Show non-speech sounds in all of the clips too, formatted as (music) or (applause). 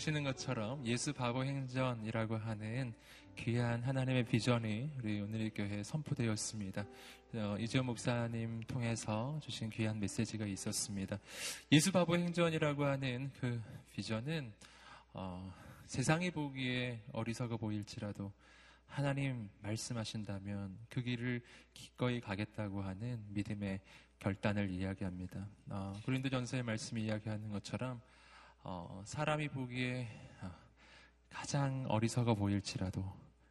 보시는 것처럼 예수 바보 행전이라고 하는 귀한 하나님의 비전이 우리 오늘의 교회에 선포되었습니다. 어, 이지호 목사님 통해서 주신 귀한 메시지가 있었습니다. 예수 바보 행전이라고 하는 그 비전은 어, 세상이 보기에 어리석어 보일지라도 하나님 말씀하신다면 그 길을 기꺼이 가겠다고 하는 믿음의 결단을 이야기합니다. 어, 고린도전서의 말씀이 이야기하는 것처럼 어, 사람이 보기에 어, 가장 어리석어 보일지라도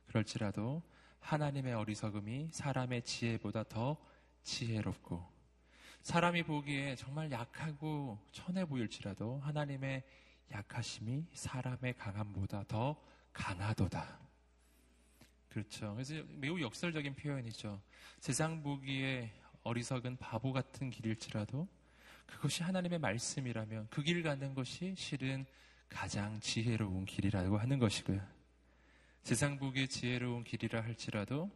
그럴지라도 하나님의 어리석음이 사람의 지혜보다 더 지혜롭고 사람이 보기에 정말 약하고 천해 보일지라도 하나님의 약하심이 사람의 강함보다 더 강하도다. 그렇죠. 그래서 매우 역설적인 표현이죠. 세상 보기에 어리석은 바보 같은 길일지라도 그것이 하나님의 말씀이라면 그 길 가는 것이 실은 가장 지혜로운 길이라고 하는 것이고요. 세상 보기에 지혜로운 길이라 할지라도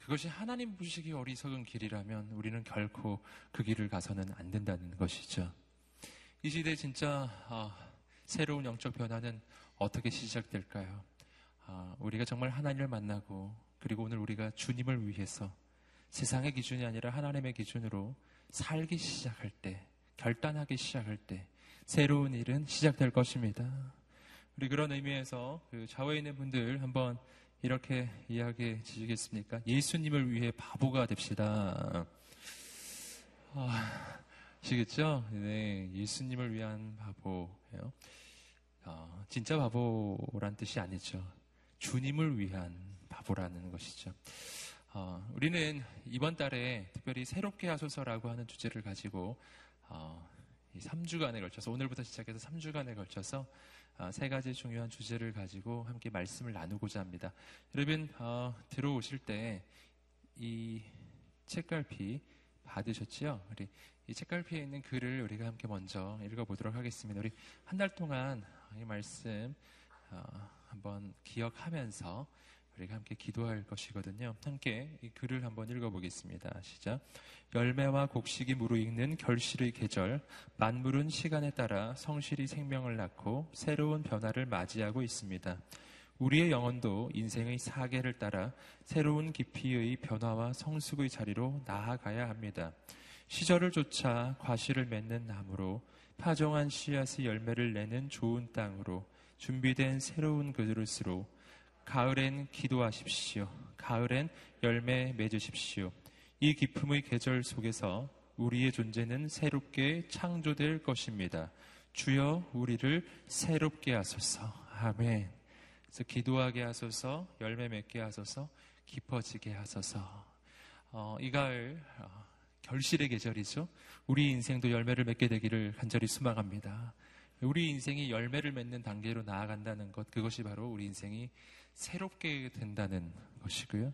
그것이 하나님 보시기 어리석은 길이라면 우리는 결코 그 길을 가서는 안 된다는 것이죠. 이 시대 진짜 어, 새로운 영적 변화는 어떻게 시작될까요? 어, 우리가 정말 하나님을 만나고 그리고 오늘 우리가 주님을 위해서 세상의 기준이 아니라 하나님의 기준으로 살기 시작할 때, 결단하기 시작할 때 새로운 일은 시작될 것입니다. 우리 그런 의미에서 그 좌우에 있는 분들 한번 이렇게 이야기해 주시겠습니까? 예수님을 위해 바보가 됩시다. 아, 아시겠죠? 네, 예수님을 위한 바보예요. 어, 진짜 바보란 뜻이 아니죠. 주님을 위한 바보라는 것이죠. 어, 우리는 이번 달에 특별히 새롭게 하소서라고 하는 주제를 가지고 어, 3주간에 걸쳐서 오늘부터 시작해서 3주간에 걸쳐서 어, 세 가지 중요한 주제를 가지고 함께 말씀을 나누고자 합니다. 여러분 어, 들어오실 때 이 책갈피 받으셨죠? 우리 이 책갈피에 있는 글을 우리가 함께 먼저 읽어보도록 하겠습니다. 우리 한 달 동안 이 말씀 어, 한번 기억하면서 우리가 함께 기도할 것이거든요. 함께 이 글을 한번 읽어보겠습니다. 시작. 열매와 곡식이 무르익는 결실의 계절, 만물은 시간에 따라 성실히 생명을 낳고 새로운 변화를 맞이하고 있습니다. 우리의 영혼도 인생의 사계를 따라 새로운 깊이의 변화와 성숙의 자리로 나아가야 합니다. 시절을 쫓아 과실을 맺는 나무로 파종한 씨앗의 열매를 내는 좋은 땅으로 준비된 새로운 그릇으로 가을엔 기도하십시오. 가을엔 열매 맺으십시오. 이 기품의 계절 속에서 우리의 존재는 새롭게 창조될 것입니다. 주여 우리를 새롭게 하소서. 아멘. 그래서 기도하게 하소서, 열매 맺게 하소서, 깊어지게 하소서. 어, 이 가을 어, 결실의 계절이죠. 우리 인생도 열매를 맺게 되기를 간절히 소망합니다. 우리 인생이 열매를 맺는 단계로 나아간다는 것, 그것이 바로 우리 인생이 새롭게 된다는 것이고요.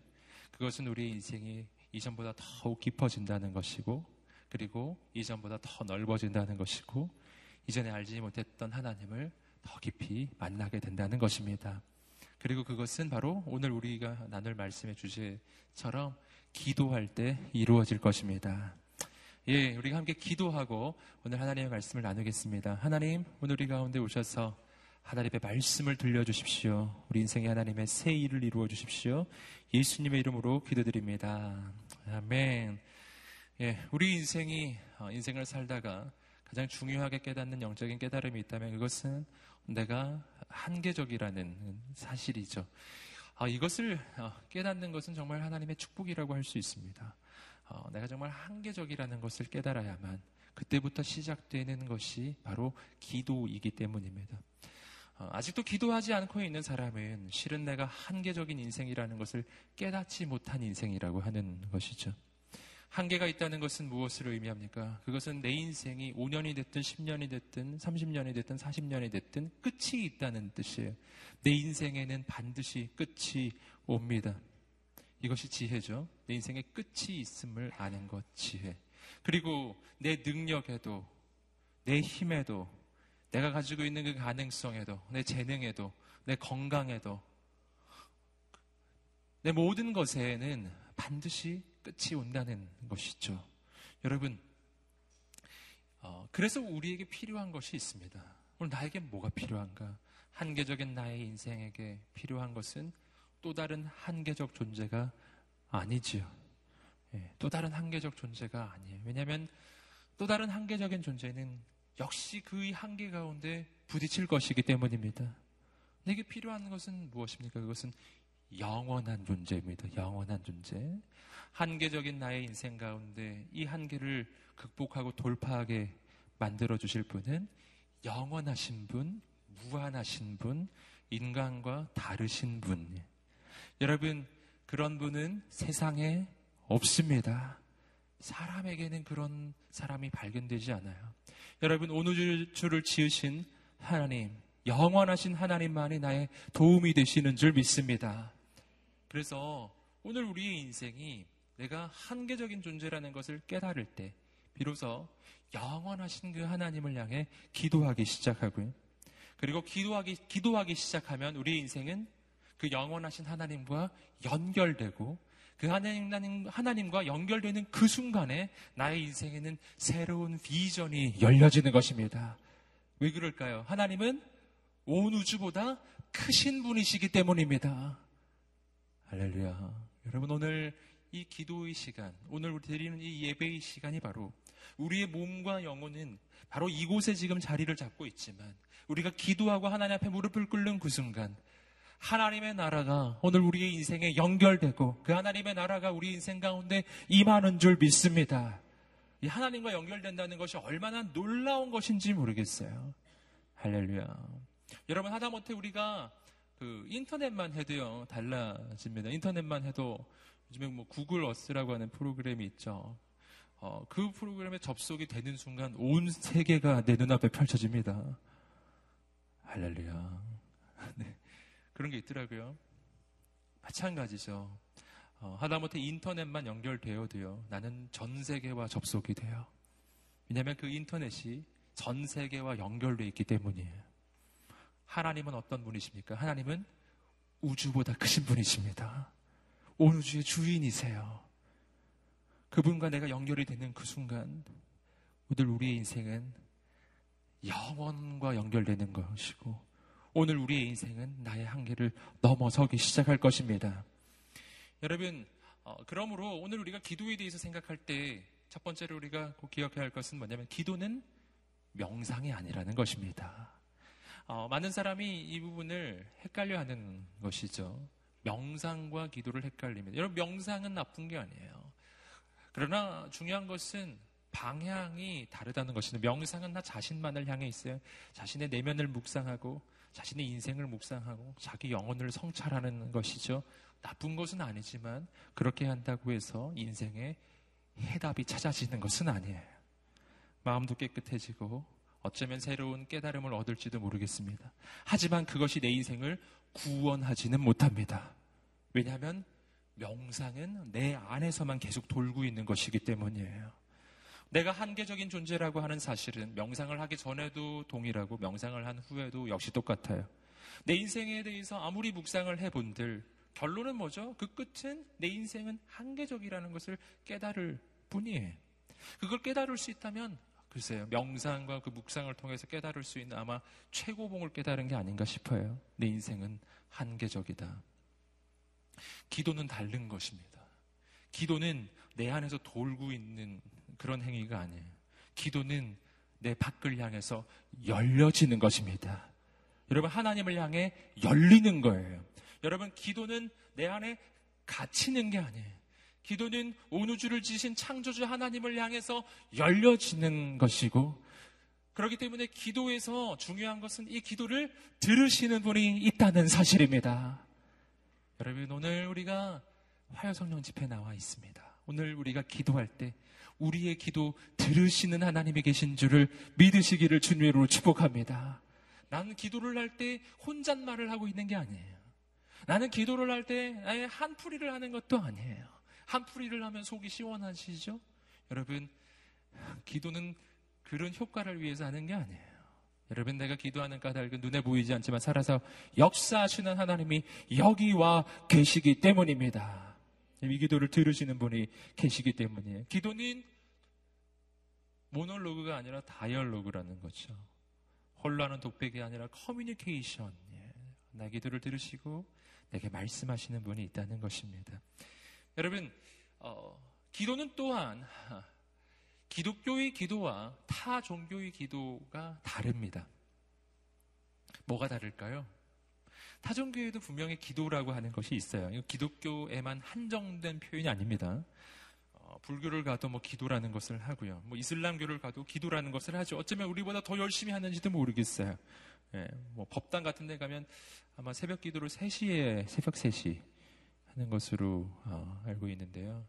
그것은 우리 인생이 이전보다 더욱 깊어진다는 것이고, 그리고 이전보다 더 넓어진다는 것이고, 이전에 알지 못했던 하나님을 더 깊이 만나게 된다는 것입니다. 그리고 그것은 바로 오늘 우리가 나눌 말씀의 주제처럼 기도할 때 이루어질 것입니다. 예, 우리가 함께 기도하고 오늘 하나님의 말씀을 나누겠습니다. 하나님, 오늘 우리 가운데 오셔서 하나님의 말씀을 들려주십시오. 우리 인생의 하나님의 새 일을 이루어 주십시오. 예수님의 이름으로 기도드립니다. 아멘. 예, 우리 인생이 어, 인생을 살다가 가장 중요하게 깨닫는 영적인 깨달음이 있다면 그것은 내가 한계적이라는 사실이죠. 아, 이것을 어, 깨닫는 것은 정말 하나님의 축복이라고 할 수 있습니다. 어, 내가 정말 한계적이라는 것을 깨달아야만 그때부터 시작되는 것이 바로 기도이기 때문입니다. 어, 아직도 기도하지 않고 있는 사람은 실은 내가 한계적인 인생이라는 것을 깨닫지 못한 인생이라고 하는 것이죠. 한계가 있다는 것은 무엇을 의미합니까? 그것은 내 인생이 5년이 됐든 10년이 됐든 30년이 됐든 40년이 됐든 끝이 있다는 뜻이에요. 내 인생에는 반드시 끝이 옵니다. 이것이 지혜죠. 내 인생의 끝이 있음을 아는 것 지혜. 그리고 내 능력에도 내 힘에도 내가 가지고 있는 그 가능성에도, 내 재능에도, 내 건강에도, 내 모든 것에는 반드시 끝이 온다는 것이죠. 여러분, 어, 그래서 우리에게 필요한 것이 있습니다. 오늘 나에게 뭐가 필요한가? 한계적인 나의 인생에게 필요한 것은 또 다른 한계적 존재가 아니지요. 예, 또 다른 한계적 존재가 아니에요. 왜냐하면 또 다른 한계적인 존재는 역시 그 한계 가운데 부딪힐 것이기 때문입니다. 내게 필요한 것은 무엇입니까? 그것은 영원한 존재입니다. 영원한 존재. 한계적인 나의 인생 가운데 이 한계를 극복하고 돌파하게 만들어 주실 분은 영원하신 분, 무한하신 분, 인간과 다르신 분. 여러분, 그런 분은 세상에 없습니다. 사람에게는 그런 사람이 발견되지 않아요. 여러분, 오늘 주를 지으신 하나님, 영원하신 하나님만이 나의 도움이 되시는 줄 믿습니다. 그래서 오늘 우리의 인생이 내가 한계적인 존재라는 것을 깨달을 때, 비로소 영원하신 그 하나님을 향해 기도하기 시작하고요. 그리고 기도하기, 기도하기 시작하면 우리의 인생은 그 영원하신 하나님과 연결되고 그 하나님, 하나님과 연결되는 그 순간에 나의 인생에는 새로운 비전이 열려지는 것입니다. 왜 그럴까요? 하나님은 온 우주보다 크신 분이시기 때문입니다. 할렐루야. 여러분 오늘 이 기도의 시간, 오늘 우리 드리는 이 예배의 시간이 바로 우리의 몸과 영혼은 바로 이곳에 지금 자리를 잡고 있지만 우리가 기도하고 하나님 앞에 무릎을 꿇는 그 순간 하나님의 나라가 오늘 우리의 인생에 연결되고 그 하나님의 나라가 우리 인생 가운데 임하는 줄 믿습니다. 이 하나님과 연결된다는 것이 얼마나 놀라운 것인지 모르겠어요. 할렐루야. 여러분 하다못해 우리가 그 인터넷만 해도요 달라집니다. 인터넷만 해도 요즘에 뭐 구글 어스라고 하는 프로그램이 있죠. 어, 그 프로그램에 접속이 되는 순간 온 세계가 내 눈앞에 펼쳐집니다. 할렐루야. 네. 그런 게 있더라고요. 마찬가지죠. 어, 하다못해 인터넷만 연결되어도요. 나는 전 세계와 접속이 돼요. 왜냐하면 그 인터넷이 전 세계와 연결되어 있기 때문이에요. 하나님은 어떤 분이십니까? 하나님은 우주보다 크신 분이십니다. 온 우주의 주인이세요. 그분과 내가 연결이 되는 그 순간, 오늘 우리의 인생은 영원과 연결되는 것이고, 오늘 우리의 인생은 나의 한계를 넘어서기 시작할 것입니다. 여러분, 어, 그러므로 오늘 우리가 기도에 대해서 생각할 때 첫 번째로 우리가 꼭 기억해야 할 것은 뭐냐면 기도는 명상이 아니라는 것입니다. 어, 많은 사람이 이 부분을 헷갈려 하는 것이죠. 명상과 기도를 헷갈립니다. 여러분, 명상은 나쁜 게 아니에요. 그러나 중요한 것은 방향이 다르다는 것인데 명상은 나 자신만을 향해 있어요. 자신의 내면을 묵상하고 자신의 인생을 묵상하고 자기 영혼을 성찰하는 것이죠. 나쁜 것은 아니지만 그렇게 한다고 해서 인생에 해답이 찾아지는 것은 아니에요. 마음도 깨끗해지고 어쩌면 새로운 깨달음을 얻을지도 모르겠습니다. 하지만 그것이 내 인생을 구원하지는 못합니다. 왜냐하면 명상은 내 안에서만 계속 돌고 있는 것이기 때문이에요. 내가 한계적인 존재라고 하는 사실은 명상을 하기 전에도 동일하고 명상을 한 후에도 역시 똑같아요. 내 인생에 대해서 아무리 묵상을 해본들 결론은 뭐죠? 그 끝은 내 인생은 한계적이라는 것을 깨달을 뿐이에요. 그걸 깨달을 수 있다면 글쎄요 명상과 그 묵상을 통해서 깨달을 수 있는 아마 최고봉을 깨달은 게 아닌가 싶어요. 내 인생은 한계적이다. 기도는 다른 것입니다. 기도는 내 안에서 돌고 있는 그런 행위가 아니에요. 기도는 내 밖을 향해서 열려지는 것입니다. 여러분, 하나님을 향해 열리는 거예요. 여러분, 기도는 내 안에 갇히는 게 아니에요. 기도는 온 우주를 지신 창조주 하나님을 향해서 열려지는 것이고, 그렇기 때문에 기도에서 중요한 것은 이 기도를 들으시는 분이 있다는 사실입니다. 여러분, 오늘 우리가 화요성령 집회 나와 있습니다. 오늘 우리가 기도할 때 우리의 기도 들으시는 하나님이 계신 줄을 믿으시기를 주님으로 축복합니다. 나는 기도를 할 때 혼잣말을 하고 있는 게 아니에요. 나는 기도를 할 때 한풀이를 하는 것도 아니에요. 한풀이를 하면 속이 시원하시죠? 여러분, 기도는 그런 효과를 위해서 하는 게 아니에요. 여러분, 내가 기도하는 까닭은 눈에 보이지 않지만 살아서 역사하시는 하나님이 여기 와 계시기 때문입니다. 이 기도를 들으시는 분이 계시기 때문이에요. 기도는 모놀로그가 아니라 다이얼로그라는 거죠. 홀로 하는 독백이 아니라 커뮤니케이션. 예. 나 기도를 들으시고 내게 말씀하시는 분이 있다는 것입니다. 여러분, 어, 기도는 또한 기독교의 기도와 타 종교의 기도가 다릅니다. 뭐가 다를까요? 타 종교에도 분명히 기도라고 하는 것이 있어요. 기독교에만 한정된 표현이 아닙니다. 어, 불교를 가도 뭐 기도라는 것을 하고요. 뭐 이슬람교를 가도 기도라는 것을 하죠. 어쩌면 우리보다 더 열심히 하는지도 모르겠어요. 예, 뭐 법당 같은 데 가면 아마 새벽 기도를 3시에 새벽 3시 하는 것으로 어, 알고 있는데요.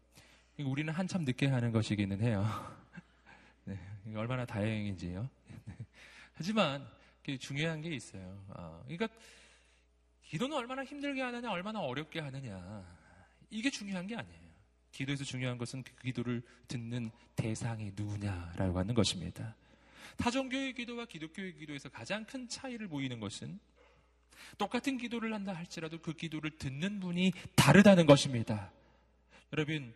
우리는 한참 늦게 하는 것이기는 해요. (laughs) 네, 얼마나 다행인지요. 네. (laughs) 하지만 중요한 게 있어요. 어, 그러니까 기도는 얼마나 힘들게 하느냐, 얼마나 어렵게 하느냐. 이게 중요한 게 아니에요. 기도에서 중요한 것은 그 기도를 듣는 대상이 누구냐라고 하는 것입니다. 타종교의 기도와 기독교의 기도에서 가장 큰 차이를 보이는 것은 똑같은 기도를 한다 할지라도 그 기도를 듣는 분이 다르다는 것입니다. 여러분,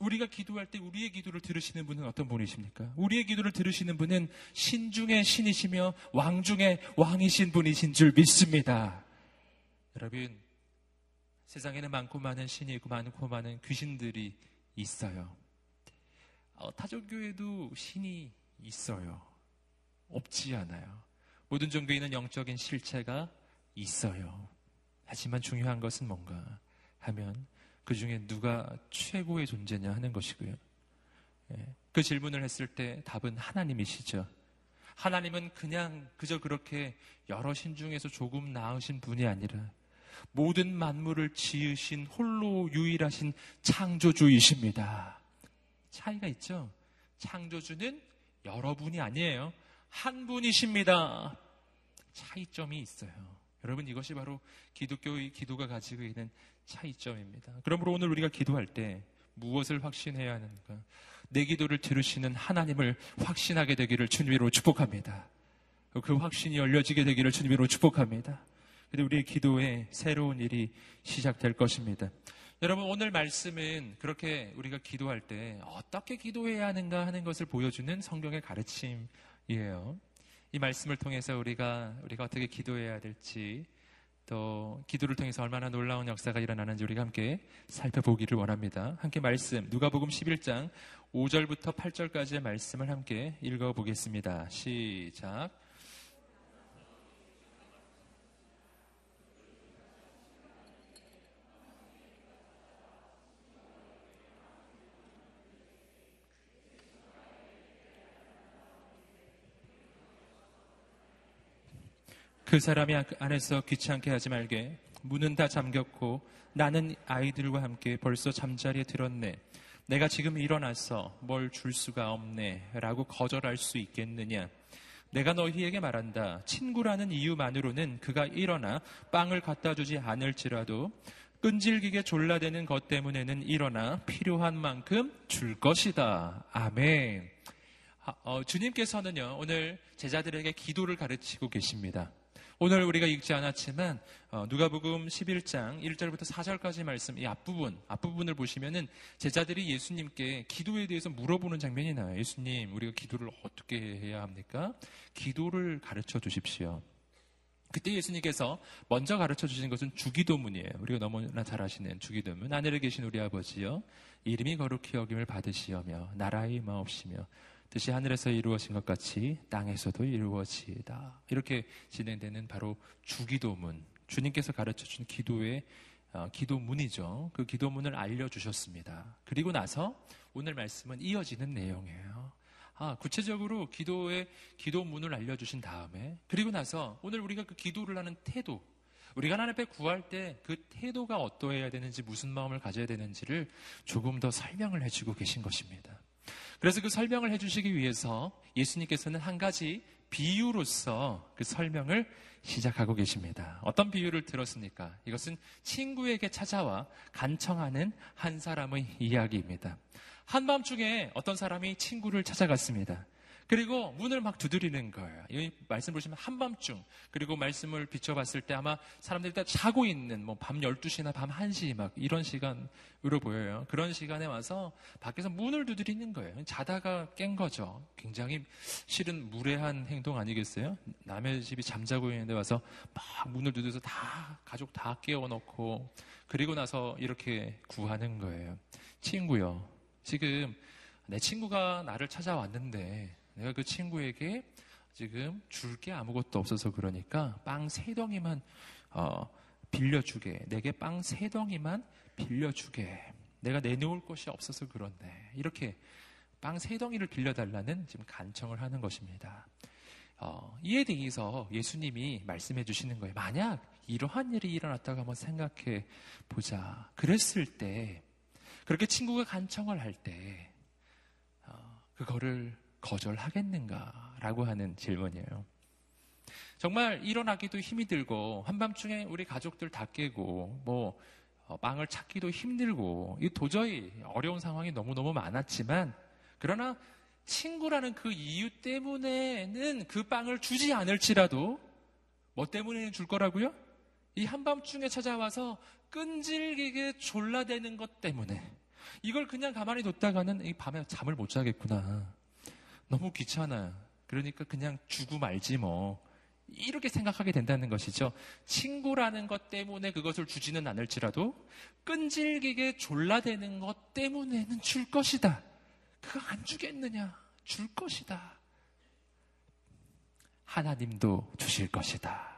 우리가 기도할 때 우리의 기도를 들으시는 분은 어떤 분이십니까? 우리의 기도를 들으시는 분은 신 중의 신이시며 왕 중의 왕이신 분이신 줄 믿습니다. 여러분, 세상에는 많고 많은 신이 있고 많고 많은 귀신들이 있어요. 어, 타종교에도 신이 있어요. 없지 않아요. 모든 종교에는 영적인 실체가 있어요. 하지만 중요한 것은 뭔가 하면 그 중에 누가 최고의 존재냐 하는 것이고요. 예, 그 질문을 했을 때 답은 하나님이시죠. 하나님은 그냥 그저 그렇게 여러 신 중에서 조금 나으신 분이 아니라 모든 만물을 지으신 홀로 유일하신 창조주이십니다. 차이가 있죠? 창조주는 여러분이 아니에요. 한 분이십니다. 차이점이 있어요. 여러분 이것이 바로 기독교의 기도가 가지고 있는 차이점입니다. 그러므로 오늘 우리가 기도할 때 무엇을 확신해야 하는가? 내 기도를 들으시는 하나님을 확신하게 되기를 주님으로 축복합니다. 그 확신이 열려지게 되기를 주님으로 축복합니다. 근데 우리의 기도에 새로운 일이 시작될 것입니다. 여러분 오늘 말씀은 그렇게 우리가 기도할 때 어떻게 기도해야 하는가 하는 것을 보여주는 성경의 가르침이에요. 이 말씀을 통해서 우리가 우리가 어떻게 기도해야 될지 또 기도를 통해서 얼마나 놀라운 역사가 일어나는지 우리가 함께 살펴보기를 원합니다. 함께 말씀 누가복음 11장 5절부터 8절까지의 말씀을 함께 읽어 보겠습니다. 시작. 그 사람이 안에서 귀찮게 하지 말게 문은 다 잠겼고 나는 아이들과 함께 벌써 잠자리에 들었네. 내가 지금 일어나서 뭘 줄 수가 없네. 라고 거절할 수 있겠느냐. 내가 너희에게 말한다. 친구라는 이유만으로는 그가 일어나 빵을 갖다 주지 않을지라도 끈질기게 졸라대는 것 때문에는 일어나 필요한 만큼 줄 것이다. 아멘. 어, 주님께서는요, 오늘 제자들에게 기도를 가르치고 계십니다. 오늘 우리가 읽지 않았지만 어, 누가복음 11장 1절부터 4절까지 말씀 이 앞부분 앞부분을 보시면은 제자들이 예수님께 기도에 대해서 물어보는 장면이 나와요. 예수님, 우리가 기도를 어떻게 해야 합니까? 기도를 가르쳐 주십시오. 그때 예수님께서 먼저 가르쳐 주신 것은 주기도문이에요. 우리가 너무나 잘 아시는 주기도문. 하늘에 계신 우리 아버지요. 이름이 거룩히 여김을 받으시오며 나라의 마옵시며 뜻이 하늘에서 이루어진 것 같이 땅에서도 이루어지다. 이렇게 진행되는 바로 주기도문. 주님께서 가르쳐 준 기도의 어, 기도문이죠. 그 기도문을 알려주셨습니다. 그리고 나서 오늘 말씀은 이어지는 내용이에요. 아, 구체적으로 기도의 기도문을 알려주신 다음에 그리고 나서 오늘 우리가 그 기도를 하는 태도, 우리가 하나님 앞에 구할 때 그 태도가 어떠해야 되는지 무슨 마음을 가져야 되는지를 조금 더 설명을 해주고 계신 것입니다. 그래서 그 설명을 해주시기 위해서 예수님께서는 한 가지 비유로서 그 설명을 시작하고 계십니다. 어떤 비유를 들었습니까? 이것은 친구에게 찾아와 간청하는 한 사람의 이야기입니다. 한밤중에 어떤 사람이 친구를 찾아갔습니다. 그리고 문을 막 두드리는 거예요. 이 말씀 보시면 한밤중, 그리고 말씀을 비춰봤을 때 아마 사람들이 다 자고 있는 뭐 밤 12시나 밤 1시 막 이런 시간으로 보여요. 그런 시간에 와서 밖에서 문을 두드리는 거예요. 자다가 깬 거죠. 굉장히 실은 무례한 행동 아니겠어요? 남의 집이 잠자고 있는데 와서 막 문을 두드려서 다, 가족 다 깨워놓고 그리고 나서 이렇게 구하는 거예요. 친구요. 지금 내 친구가 나를 찾아왔는데 내가 그 친구에게 지금 줄 게 아무것도 없어서 그러니까 빵 세 덩이만 어, 빌려주게. 내게 빵 세 덩이만 빌려주게. 내가 내놓을 것이 없어서 그런데 이렇게 빵 세 덩이를 빌려달라는 지금 간청을 하는 것입니다. 어, 이에 대해서 예수님이 말씀해 주시는 거예요. 만약 이러한 일이 일어났다고 한번 생각해 보자. 그랬을 때, 그렇게 친구가 간청을 할 때, 어, 그거를 거절하겠는가 라고 하는 질문이에요. 정말 일어나기도 힘이 들고 한밤중에 우리 가족들 다 깨고 뭐 어, 빵을 찾기도 힘들고 이 도저히 어려운 상황이 너무너무 많았지만 그러나 친구라는 그 이유 때문에는 그 빵을 주지 않을지라도 뭐 때문에 줄 거라고요? 이 한밤중에 찾아와서 끈질기게 졸라대는 것 때문에 이걸 그냥 가만히 뒀다가는 이 밤에 잠을 못 자겠구나. 너무 귀찮아. 그러니까 그냥 주고 말지 뭐. 이렇게 생각하게 된다는 것이죠. 친구라는 것 때문에 그것을 주지는 않을지라도 끈질기게 졸라대는 것 때문에는 줄 것이다. 그거 안 주겠느냐? 줄 것이다. 하나님도 주실 것이다.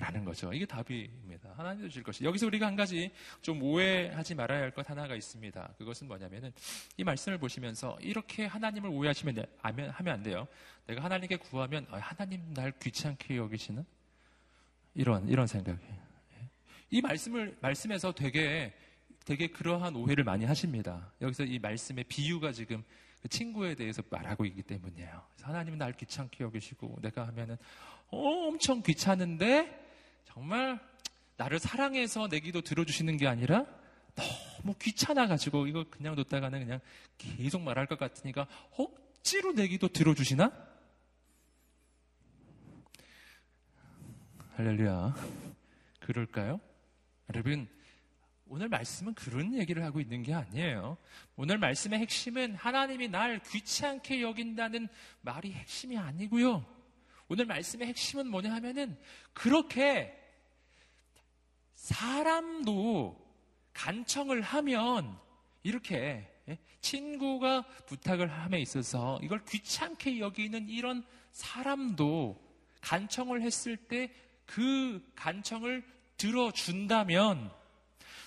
라는 거죠. 이게 답입니다. 하나님도 주실 것이. 여기서 우리가 한 가지 좀 오해하지 말아야 할 것 하나가 있습니다. 그것은 뭐냐면은 이 말씀을 보시면서 이렇게 하나님을 오해하시면 하면 안 돼요. 내가 하나님께 구하면 아, 하나님 날 귀찮게 여기시는 이런 이런 생각이에요. 이 말씀을 말씀에서 되게 되게 그러한 오해를 많이 하십니다. 여기서 이 말씀의 비유가 지금 그 친구에 대해서 말하고 있기 때문이에요. 하나님은 날 귀찮게 여기시고 내가 하면은 엄청 귀찮은데 정말 나를 사랑해서 내 기도 들어주시는 게 아니라 너무 귀찮아가지고 이거 그냥 뒀다가는 그냥 계속 말할 것 같으니까 억지로 내 기도 들어주시나? 할렐루야. 그럴까요? 여러분, 오늘 말씀은 그런 얘기를 하고 있는 게 아니에요. 오늘 말씀의 핵심은 하나님이 날 귀찮게 여긴다는 말이 핵심이 아니고요. 오늘 말씀의 핵심은 뭐냐 하면은 그렇게 사람도 간청을 하면 이렇게 예, 친구가 부탁을 함에 있어서 이걸 귀찮게 여기는 이런 사람도 간청을 했을 때 그 간청을 들어준다면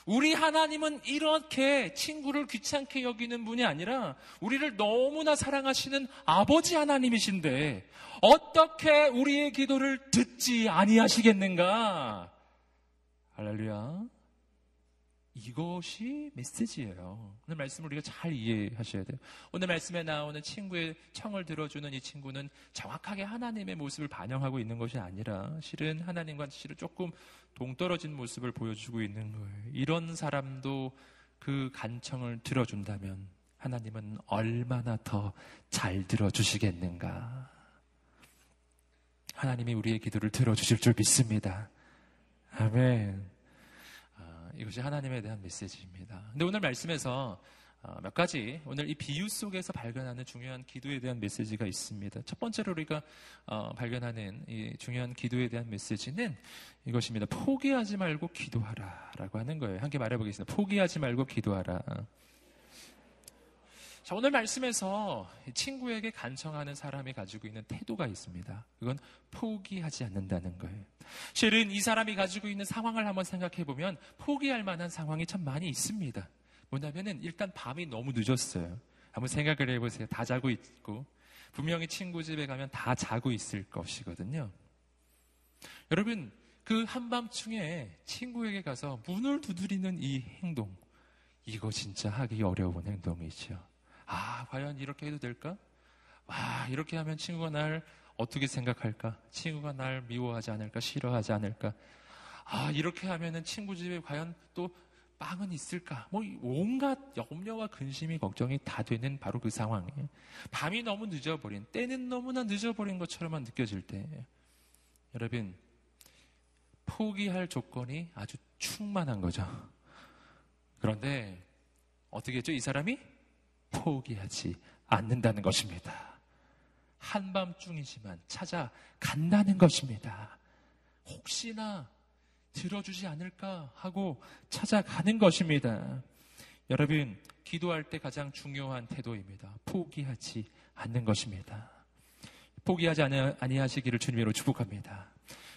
우리 하나님은 이렇게 친구를 귀찮게 여기는 분이 아니라 우리를 너무나 사랑하시는 아버지 하나님이신데 어떻게 우리의 기도를 듣지 아니하시겠는가? 할렐루야. 이것이 메시지예요. 오늘 말씀을 우리가 잘 이해하셔야 돼요. 오늘 말씀에 나오는 친구의 청을 들어주는 이 친구는 정확하게 하나님의 모습을 반영하고 있는 것이 아니라 실은 하나님과 실은 조금 동떨어진 모습을 보여주고 있는 거예요. 이런 사람도 그 간청을 들어준다면 하나님은 얼마나 더 잘 들어주시겠는가. 하나님이 우리의 기도를 들어주실 줄 믿습니다. 아멘. 아, 이것이 하나님에 대한 메시지입니다. 근데 오늘 말씀에서 어, 몇 가지 오늘 이 비유 속에서 발견하는 중요한 기도에 대한 메시지가 있습니다. 첫 번째로 우리가 어, 발견하는 이 중요한 기도에 대한 메시지는 이것입니다. 포기하지 말고 기도하라 라고 하는 거예요. 함께 말해보겠습니다. 포기하지 말고 기도하라. 자, 오늘 말씀에서 친구에게 간청하는 사람이 가지고 있는 태도가 있습니다. 그건 포기하지 않는다는 거예요. 실은 이 사람이 가지고 있는 상황을 한번 생각해 보면 포기할 만한 상황이 참 많이 있습니다. 뭐냐면은 일단 밤이 너무 늦었어요. 한번 생각을 해보세요. 다 자고 있고 분명히 친구 집에 가면 다 자고 있을 것이거든요. 여러분 그 한밤중에 친구에게 가서 문을 두드리는 이 행동 이거 진짜 하기 어려운 행동이죠. 아, 과연 이렇게 해도 될까? 와, 이렇게 하면 친구가 날 어떻게 생각할까? 친구가 날 미워하지 않을까? 싫어하지 않을까? 아, 이렇게 하면은 친구 집에 과연 또 빵은 있을까? 뭐 온갖 염려와 근심이 걱정이 다 되는 바로 그 상황에 밤이 너무 늦어버린 때는 너무나 늦어버린 것처럼만 느껴질 때 여러분 포기할 조건이 아주 충만한 거죠. 그런데 어떻게 했죠? 이 사람이 포기하지 않는다는 것입니다. 한밤중이지만 찾아간다는 것입니다. 혹시나 들어주지 않을까 하고 찾아가는 것입니다. 여러분, 기도할 때 가장 중요한 태도입니다. 포기하지 않는 것입니다. 포기하지 아니하시기를 주님으로 축복합니다.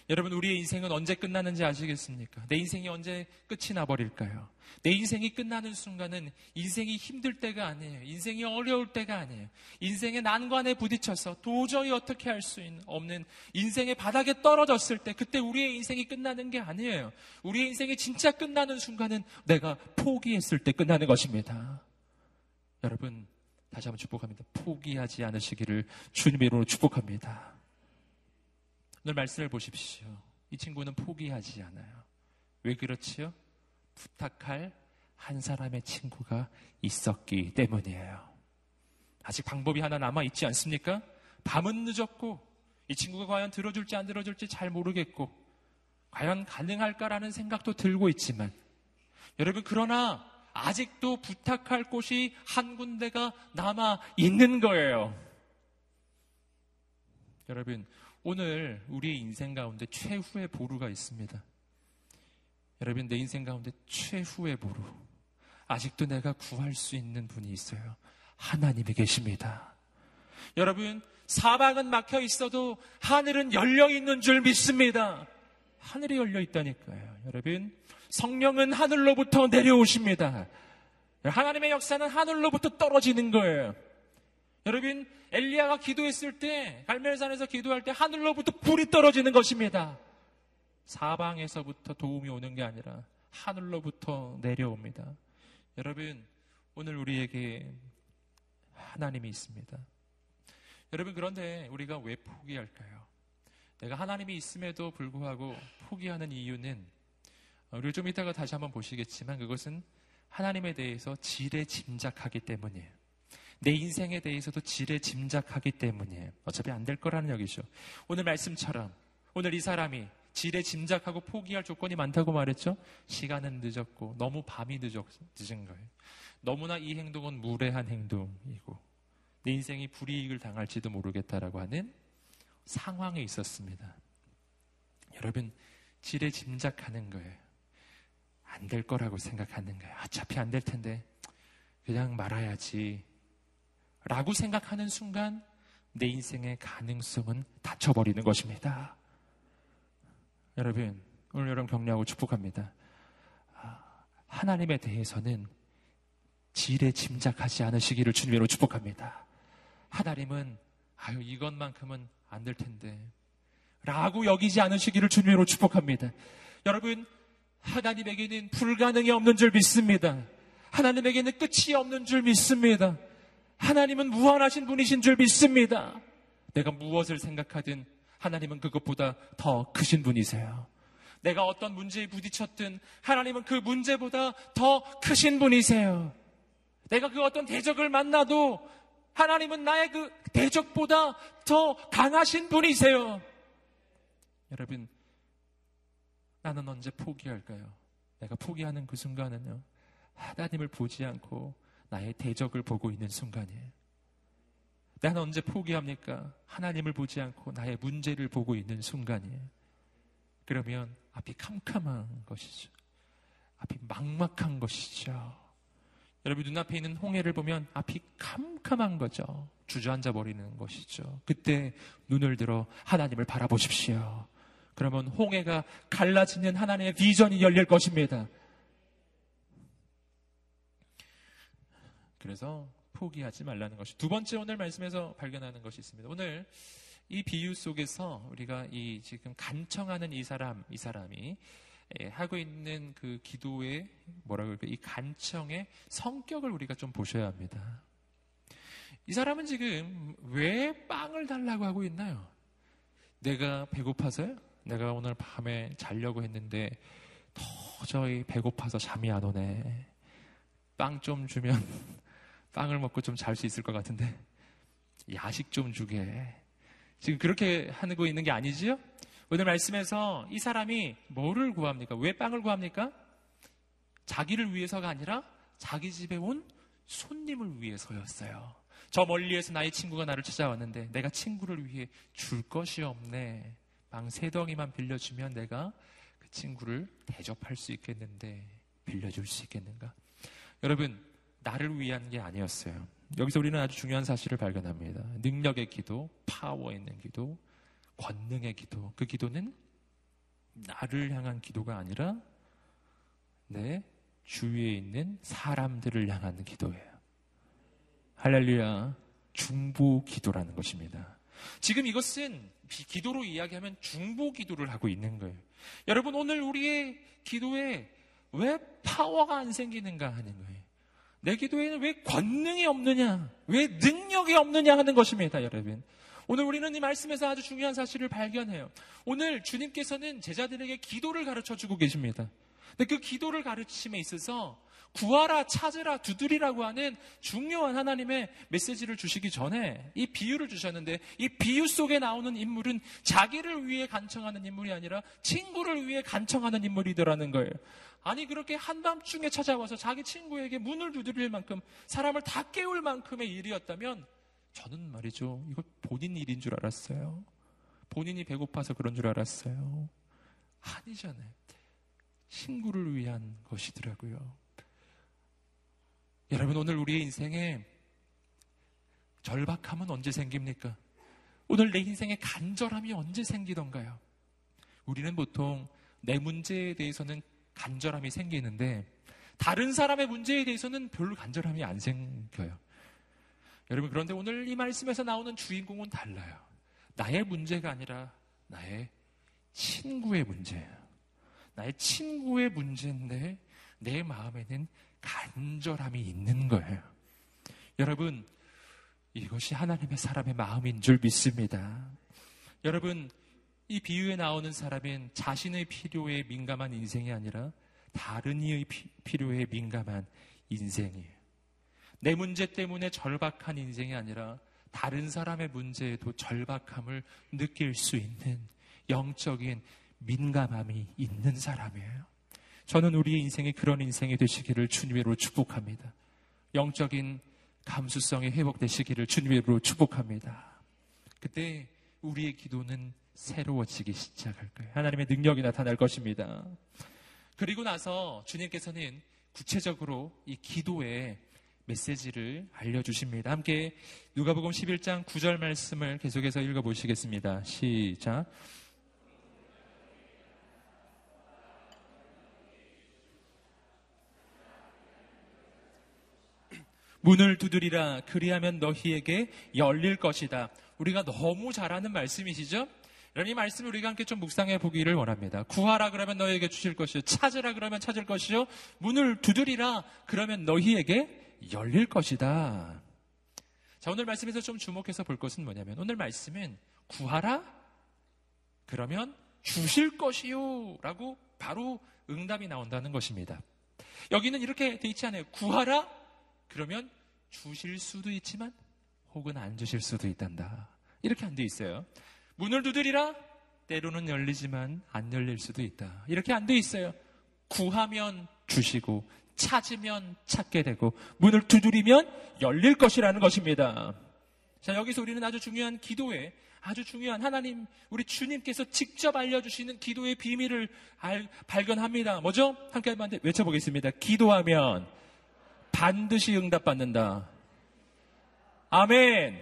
여러분, 우리의 인생은 언제 끝나는지 아시겠습니까? 내 인생이 언제 끝이 나버릴까요? 내 인생이 끝나는 순간은 인생이 힘들 때가 아니에요. 인생이 어려울 때가 아니에요. 인생의 난관에 부딪혀서 도저히 어떻게 할 수 없는 인생의 바닥에 떨어졌을 때 그때 우리의 인생이 끝나는 게 아니에요. 우리의 인생이 진짜 끝나는 순간은 내가 포기했을 때 끝나는 것입니다. 여러분, 다시 한번 축복합니다. 포기하지 않으시기를 주님의 이름으로 축복합니다. 오늘 말씀을 보십시오. 이 친구는 포기하지 않아요. 왜 그렇지요? 부탁할 한 사람의 친구가 있었기 때문이에요. 아직 방법이 하나 남아 있지 않습니까? 밤은 늦었고 이 친구가 과연 들어줄지 안 들어줄지 잘 모르겠고 과연 가능할까라는 생각도 들고 있지만 여러분 그러나 아직도 부탁할 곳이 한 군데가 남아 있는 거예요. 여러분 오늘 우리의 인생 가운데 최후의 보루가 있습니다. 여러분, 내 인생 가운데 최후의 보루. 아직도 내가 구할 수 있는 분이 있어요. 하나님이 계십니다. 여러분, 사방은 막혀 있어도 하늘은 열려 있는 줄 믿습니다. 하늘이 열려 있다니까요. 여러분, 성령은 하늘로부터 내려오십니다. 하나님의 역사는 하늘로부터 떨어지는 거예요. 여러분, 엘리야가 기도했을 때, 갈멜산에서 기도할 때 하늘로부터 불이 떨어지는 것입니다. 사방에서부터 도움이 오는 게 아니라 하늘로부터 내려옵니다. 여러분, 오늘 우리에게 하나님이 있습니다. 여러분, 그런데 우리가 왜 포기할까요? 내가 하나님이 있음에도 불구하고 포기하는 이유는 우리 좀 이따가 다시 한번 보시겠지만 그것은 하나님에 대해서 지레 짐작하기 때문이에요. 내 인생에 대해서도 지레 짐작하기 때문에 어차피 안 될 거라는 여기죠. 오늘 말씀처럼 오늘 이 사람이 지레 짐작하고 포기할 조건이 많다고 말했죠. 시간은 늦었고 너무 밤이 늦었, 늦은 거예요. 너무나 이 행동은 무례한 행동이고 내 인생이 불이익을 당할지도 모르겠다라고 하는 상황에 있었습니다. 여러분 지레 짐작하는 거예요. 안 될 거라고 생각하는 거예요. 어차피 안 될 텐데 그냥 말아야지 라고 생각하는 순간 내 인생의 가능성은 닫혀버리는 것입니다. 여러분, 오늘 여러분 격려하고 축복합니다. 아, 하나님에 대해서는 지레 짐작하지 않으시기를 주님으로 축복합니다. 하나님은 아유 이것만큼은 안 될 텐데 라고 여기지 않으시기를 주님으로 축복합니다. 여러분 하나님에게는 불가능이 없는 줄 믿습니다. 하나님에게는 끝이 없는 줄 믿습니다. 하나님은 무한하신 분이신 줄 믿습니다. 내가 무엇을 생각하든 하나님은 그것보다 더 크신 분이세요. 내가 어떤 문제에 부딪혔든 하나님은 그 문제보다 더 크신 분이세요. 내가 그 어떤 대적을 만나도 하나님은 나의 그 대적보다 더 강하신 분이세요. 여러분, 나는 언제 포기할까요? 내가 포기하는 그 순간은요, 하나님을 보지 않고 나의 대적을 보고 있는 순간이에요. 나는 언제 포기합니까? 하나님을 보지 않고 나의 문제를 보고 있는 순간이에요. 그러면 앞이 캄캄한 것이죠. 앞이 막막한 것이죠. 여러분 눈앞에 있는 홍해를 보면 앞이 캄캄한 거죠. 주저앉아 버리는 것이죠. 그때 눈을 들어 하나님을 바라보십시오. 그러면 홍해가 갈라지는 하나님의 비전이 열릴 것입니다. 그래서 포기하지 말라는 것이 두 번째 오늘 말씀에서 발견하는 것이 있습니다. 오늘 이 비유 속에서 우리가 이 지금 간청하는 이 사람, 이 사람이 예, 하고 있는 그 기도의 뭐라고 할까 이 간청의 성격을 우리가 좀 보셔야 합니다. 이 사람은 지금 왜 빵을 달라고 하고 있나요? 내가 배고파서요? 내가 오늘 밤에 자려고 했는데 도저히 배고파서 잠이 안 오네. 빵 좀 주면 빵을 먹고 좀 잘 수 있을 것 같은데 (laughs) 야식 좀 주게. 지금 그렇게 하고 있는 게 아니지요? 오늘 말씀에서 이 사람이 뭐를 구합니까? 왜 빵을 구합니까? 자기를 위해서가 아니라 자기 집에 온 손님을 위해서였어요. 저 멀리에서 나의 친구가 나를 찾아왔는데 내가 친구를 위해 줄 것이 없네. 빵 세 덩이만 빌려주면 내가 그 친구를 대접할 수 있겠는데 빌려줄 수 있겠는가? 여러분, 나를 위한 게 아니었어요. 여기서 우리는 아주 중요한 사실을 발견합니다. 능력의 기도, 파워 있는 기도, 권능의 기도. 그 기도는 나를 향한 기도가 아니라 내 주위에 있는 사람들을 향한 기도예요. 할렐루야. 중보 기도라는 것입니다. 지금 이것은 기도로 이야기하면 중보 기도를 하고 있는 거예요. 여러분, 오늘 우리의 기도에 왜 파워가 안 생기는가 하는 거예요. 내 기도에는 왜 권능이 없느냐, 왜 능력이 없느냐 하는 것입니다, 여러분. 오늘 우리는 이 말씀에서 아주 중요한 사실을 발견해요. 오늘 주님께서는 제자들에게 기도를 가르쳐 주고 계십니다. 근데 그 기도를 가르침에 있어서 구하라, 찾으라, 두드리라고 하는 중요한 하나님의 메시지를 주시기 전에 이 비유를 주셨는데 이 비유 속에 나오는 인물은 자기를 위해 간청하는 인물이 아니라 친구를 위해 간청하는 인물이더라는 거예요. 아니 그렇게 한밤중에 찾아와서 자기 친구에게 문을 두드릴 만큼 사람을 다 깨울 만큼의 일이었다면 저는 말이죠. 이거 본인 일인 줄 알았어요. 본인이 배고파서 그런 줄 알았어요. 아니잖아요. 친구를 위한 것이더라고요. 여러분, 오늘 우리의 인생에 절박함은 언제 생깁니까? 오늘 내 인생에 간절함이 언제 생기던가요? 우리는 보통 내 문제에 대해서는 간절함이 생기는데 다른 사람의 문제에 대해서는 별로 간절함이 안 생겨요. 여러분, 그런데 오늘 이 말씀에서 나오는 주인공은 달라요. 나의 문제가 아니라 나의 친구의 문제예요. 나의 친구의 문제인데 내 마음에는 간절함이 있는 거예요. 여러분, 이것이 하나님의 사람의 마음인 줄 믿습니다. 여러분, 이 비유에 나오는 사람은 자신의 필요에 민감한 인생이 아니라 다른 이의 필요에 민감한 인생이에요. 내 문제 때문에 절박한 인생이 아니라 다른 사람의 문제에도 절박함을 느낄 수 있는 영적인 민감함이 있는 사람이에요. 저는 우리의 인생이 그런 인생이 되시기를 주님으로 축복합니다. 영적인 감수성이 회복되시기를 주님으로 축복합니다. 그때 우리의 기도는 새로워지기 시작할 거예요. 하나님의 능력이 나타날 것입니다. 그리고 나서 주님께서는 구체적으로 이 기도에 메시지를 알려주십니다. 함께 누가복음 11장 9절 말씀을 계속해서 읽어보시겠습니다. 시작. 문을 두드리라 그리하면 너희에게 열릴 것이다. 우리가 너무 잘하는 말씀이시죠? 이런 이 말씀을 우리가 함께 좀 묵상해 보기를 원합니다. 구하라 그러면 너희에게 주실 것이요. 찾으라 그러면 찾을 것이요. 문을 두드리라 그러면 너희에게 열릴 것이다. 자, 오늘 말씀에서 좀 주목해서 볼 것은 뭐냐면 오늘 말씀은 구하라? 그러면 주실 것이요. 라고 바로 응답이 나온다는 것입니다. 여기는 이렇게 돼 있지 않아요. 구하라? 그러면 주실 수도 있지만 혹은 안 주실 수도 있단다. 이렇게 안 돼 있어요. 문을 두드리라? 때로는 열리지만 안 열릴 수도 있다. 이렇게 안 돼 있어요. 구하면 주시고 찾으면 찾게 되고 문을 두드리면 열릴 것이라는 것입니다. 자, 여기서 우리는 아주 중요한 기도에 아주 중요한 하나님, 우리 주님께서 직접 알려주시는 기도의 비밀을 알, 발견합니다. 뭐죠? 함께 한번 외쳐보겠습니다. 기도하면 반드시 응답받는다. 아멘.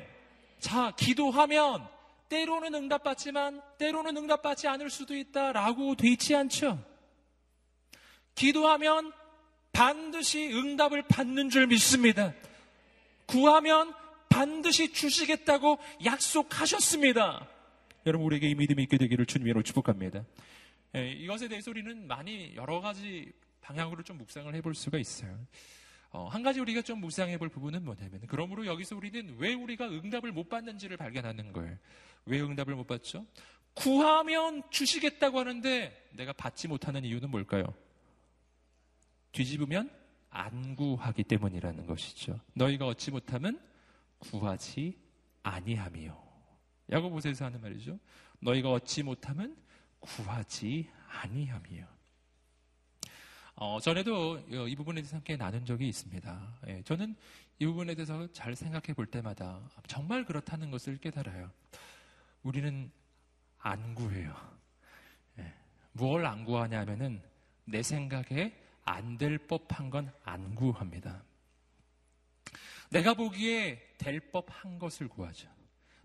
자, 기도하면 때로는 응답받지만 때로는 응답받지 않을 수도 있다라고 돼 있지 않죠? 기도하면 반드시 응답을 받는 줄 믿습니다. 구하면 반드시 주시겠다고 약속하셨습니다. 여러분 우리에게 이 믿음이 있게 되기를 주님으로 축복합니다. 예, 이것에 대해서 우리는 많이 여러 가지 방향으로 좀 묵상을 해볼 수가 있어요. 어, 한 가지 우리가 좀 묵상해 볼 부분은 뭐냐면 그러므로 여기서 우리는 왜 우리가 응답을 못 받는지를 발견하는 거예요. 왜 응답을 못 받죠? 구하면 주시겠다고 하는데 내가 받지 못하는 이유는 뭘까요? 뒤집으면 안 구하기 때문이라는 것이죠. 너희가 얻지 못하면 구하지 아니함이요. 야고보서에서 하는 말이죠. 너희가 얻지 못하면 구하지 아니함이요. 어, 전에도 이 부분에 대해서 함께 나눈 적이 있습니다. 예, 저는 이 부분에 대해서 잘 생각해 볼 때마다 정말 그렇다는 것을 깨달아요. 우리는 안 구해요. 예, 무엇을 안 구하냐면은 내 생각에 안 될 법한 건 안 구합니다. 내가 보기에 될 법한 것을 구하죠.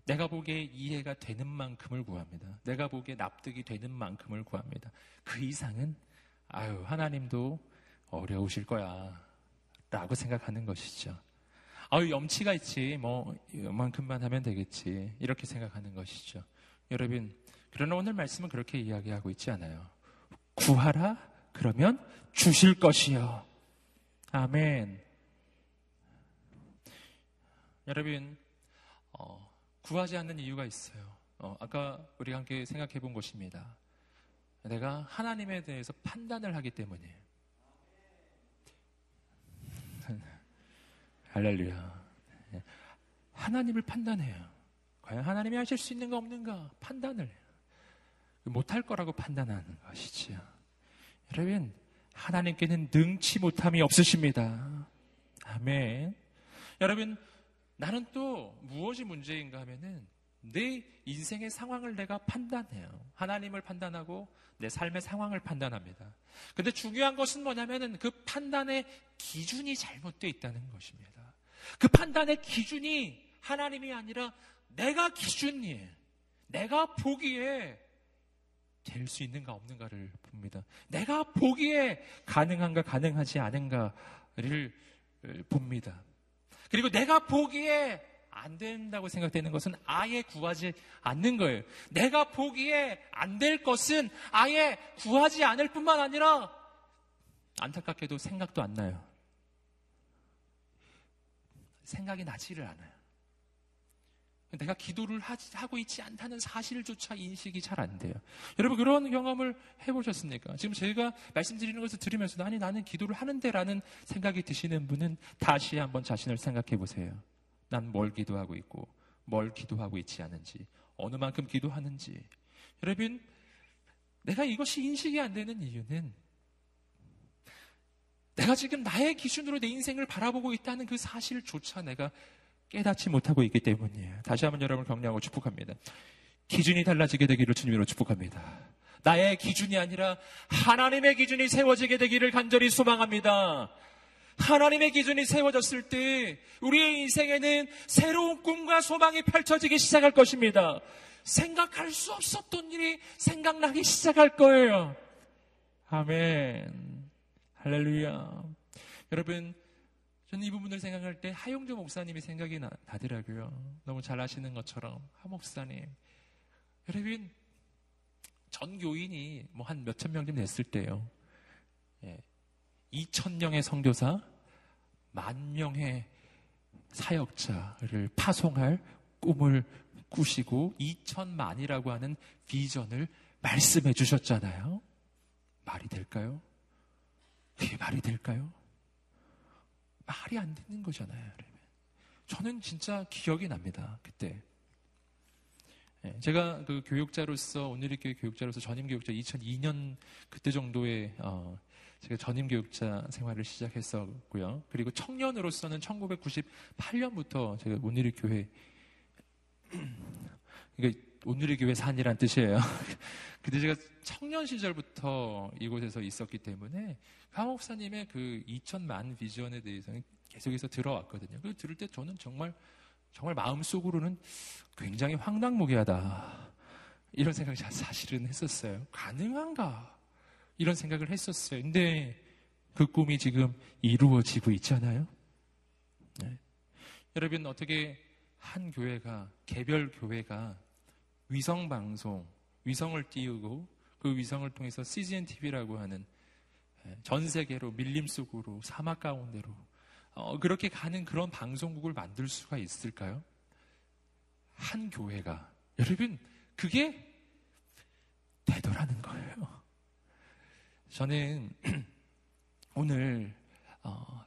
내가 보기에 이해가 되는 만큼을 구합니다. 내가 보기에 납득이 되는 만큼을 구합니다. 그 이상은 아유, 하나님도 어려우실 거야. 라고 생각하는 것이죠. 아유, 염치가 있지. 뭐, 이만큼만 하면 되겠지. 이렇게 생각하는 것이죠. 여러분, 그러나 오늘 말씀은 그렇게 이야기하고 있지 않아요. 구하라? 그러면 주실 것이요. 아멘. 여러분, 어, 구하지 않는 이유가 있어요. 어, 아까 우리 함께 생각해 본 것입니다. 내가 하나님에 대해서 판단을 하기 때문이에요. (laughs) 할렐루야. 하나님을 판단해요. 과연 하나님이 하실 수 있는가 없는가 판단을. 못할 거라고 판단하는 것이지요. 여러분, 하나님께는 능치 못함이 없으십니다. 아멘. 여러분, 나는 또 무엇이 문제인가 하면은 내 인생의 상황을 내가 판단해요. 하나님을 판단하고 내 삶의 상황을 판단합니다. 근데 중요한 것은 뭐냐면은 그 판단의 기준이 잘못되어 있다는 것입니다. 그 판단의 기준이 하나님이 아니라 내가 기준이에요. 내가 보기에 될 수 있는가 없는가를 봅니다. 내가 보기에 가능한가 가능하지 않은가를 봅니다. 그리고 내가 보기에 안 된다고 생각되는 것은 아예 구하지 않는 거예요. 내가 보기에 안 될 것은 아예 구하지 않을 뿐만 아니라 안타깝게도 생각도 안 나요. 생각이 나지를 않아요. 내가 기도를 하고 있지 않다는 사실조차 인식이 잘 안 돼요. 여러분 그런 경험을 해보셨습니까? 지금 제가 말씀드리는 것을 들으면서도 아니 나는 기도를 하는데라는 생각이 드시는 분은 다시 한번 자신을 생각해 보세요. 난 뭘 기도하고 있고 뭘 기도하고 있지 않은지 어느 만큼 기도하는지 여러분 내가 이것이 인식이 안 되는 이유는 내가 지금 나의 기준으로 내 인생을 바라보고 있다는 그 사실조차 내가 깨닫지 못하고 있기 때문이에요. 다시 한번 여러분을 격려하고 축복합니다. 기준이 달라지게 되기를 주님으로 축복합니다. 나의 기준이 아니라 하나님의 기준이 세워지게 되기를 간절히 소망합니다. 하나님의 기준이 세워졌을 때 우리의 인생에는 새로운 꿈과 소망이 펼쳐지기 시작할 것입니다. 생각할 수 없었던 일이 생각나기 시작할 거예요. 아멘. 할렐루야. 여러분, 저는 이 부분을 생각할 때 하용조 목사님이 생각이 나, 더라고요 너무 잘 아시는 것처럼 하 목사님. 여러분 전 교인이 뭐 한 몇천 명쯤 됐을 때요. 예. 2천 명의 선교사, 만 명의 사역자를 파송할 꿈을 꾸시고 2천만이라고 하는 비전을 말씀해 주셨잖아요. 말이 될까요? 그게 말이 될까요? 말이 안 되는 거잖아요, 여러분. 저는 진짜 기억이 납니다, 그때. 예, 제가 그 교육자로서, 오늘의 교육 교육자로서 전임 교육자 2002년 그때 정도에, 어, 제가 전임 교육자 생활을 시작했었고요. 그리고 청년으로서는 1998년부터 제가 오늘의 교회, (clears throat) 이게 오늘의 교회 산이란 뜻이에요. (laughs) 그때 제가 청년 시절부터 이곳에서 있었기 때문에 강 목사님의 그 2천만 비전에 대해서는 계속해서 들어왔거든요. 그 들을 때 저는 정말 정말 마음속으로는 굉장히 황당무계하다. 이런 생각이 사실은 했었어요. 가능한가? 이런 생각을 했었어요. 근데 그 꿈이 지금 이루어지고 있잖아요. 네. 여러분 어떻게 한 교회가 개별 교회가 위성 방송, 위성을 띄우고 그 위성을 통해서 CGN TV라고 하는 예, 전 세계로 밀림 속으로 사막 가운데로 어, 그렇게 가는 그런 방송국을 만들 수가 있을까요? 한 교회가 여러분 그게 되더라는 거예요. 저는 (clears throat) 오늘 어,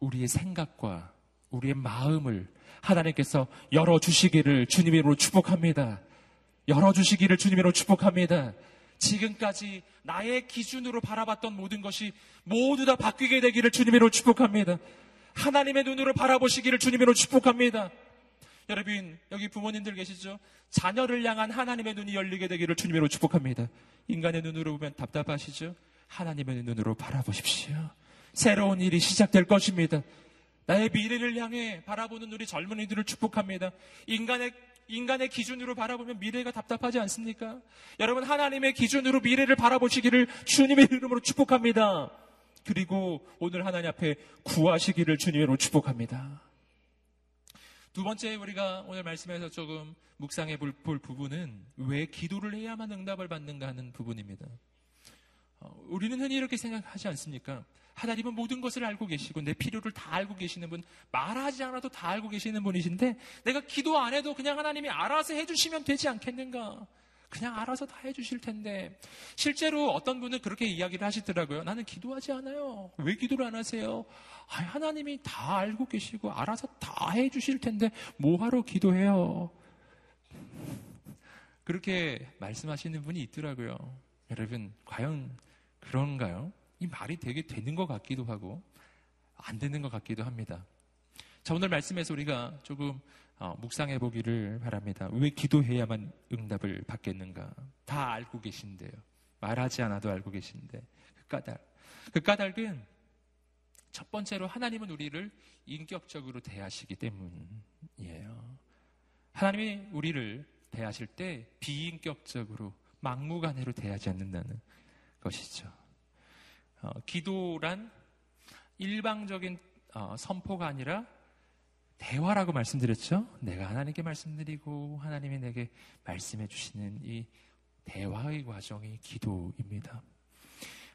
우리의 생각과 우리의 마음을 하나님께서 열어주시기를 주님으로 축복합니다. 열어주시기를 주님으로 축복합니다. 지금까지 나의 기준으로 바라봤던 모든 것이 모두 다 바뀌게 되기를 주님으로 축복합니다. 하나님의 눈으로 바라보시기를 주님으로 축복합니다. 여러분, 여기 부모님들 계시죠? 자녀를 향한 하나님의 눈이 열리게 되기를 주님으로 축복합니다. 인간의 눈으로 보면 답답하시죠? 하나님의 눈으로 바라보십시오. 새로운 일이 시작될 것입니다. 나의 미래를 향해 바라보는 우리 젊은이들을 축복합니다. 인간의 인간의 기준으로 바라보면 미래가 답답하지 않습니까? 여러분 하나님의 기준으로 미래를 바라보시기를 주님의 이름으로 축복합니다. 그리고 오늘 하나님 앞에 구하시기를 주님으로 축복합니다. 두 번째 우리가 오늘 말씀에서 조금 묵상해 볼, 볼 부분은 왜 기도를 해야만 응답을 받는가 하는 부분입니다. 어, 우리는 흔히 이렇게 생각하지 않습니까? 하나님은 모든 것을 알고 계시고 내 필요를 다 알고 계시는 분, 말하지 않아도 다 알고 계시는 분이신데 내가 기도 안 해도 그냥 하나님이 알아서 해주시면 되지 않겠는가? 그냥 알아서 다 해주실 텐데 실제로 어떤 분은 그렇게 이야기를 하시더라고요. 나는 기도하지 않아요. 왜 기도를 안 하세요? 아, 하나님이 다 알고 계시고 알아서 다 해주실 텐데 뭐하러 기도해요? 그렇게 말씀하시는 분이 있더라고요. 여러분 과연 그런가요? 이 말이 되게 되는 것 같기도 하고 안 되는 것 같기도 합니다. 자, 오늘 말씀에서 우리가 조금 어, 묵상해 보기를 바랍니다. 왜 기도해야만 응답을 받겠는가? 다 알고 계신데요. 말하지 않아도 알고 계신데 그 까닭. 그 까닭은 첫 번째로 하나님은 우리를 인격적으로 대하시기 때문이에요. 하나님이 우리를 대하실 때 비인격적으로 막무가내로 대하지 않는다는 것이죠. 어, 기도란 일방적인 어, 선포가 아니라 대화라고 말씀드렸죠. 내가 하나님께 말씀드리고 하나님이 내게 말씀해 주시는 이 대화의 과정이 기도입니다.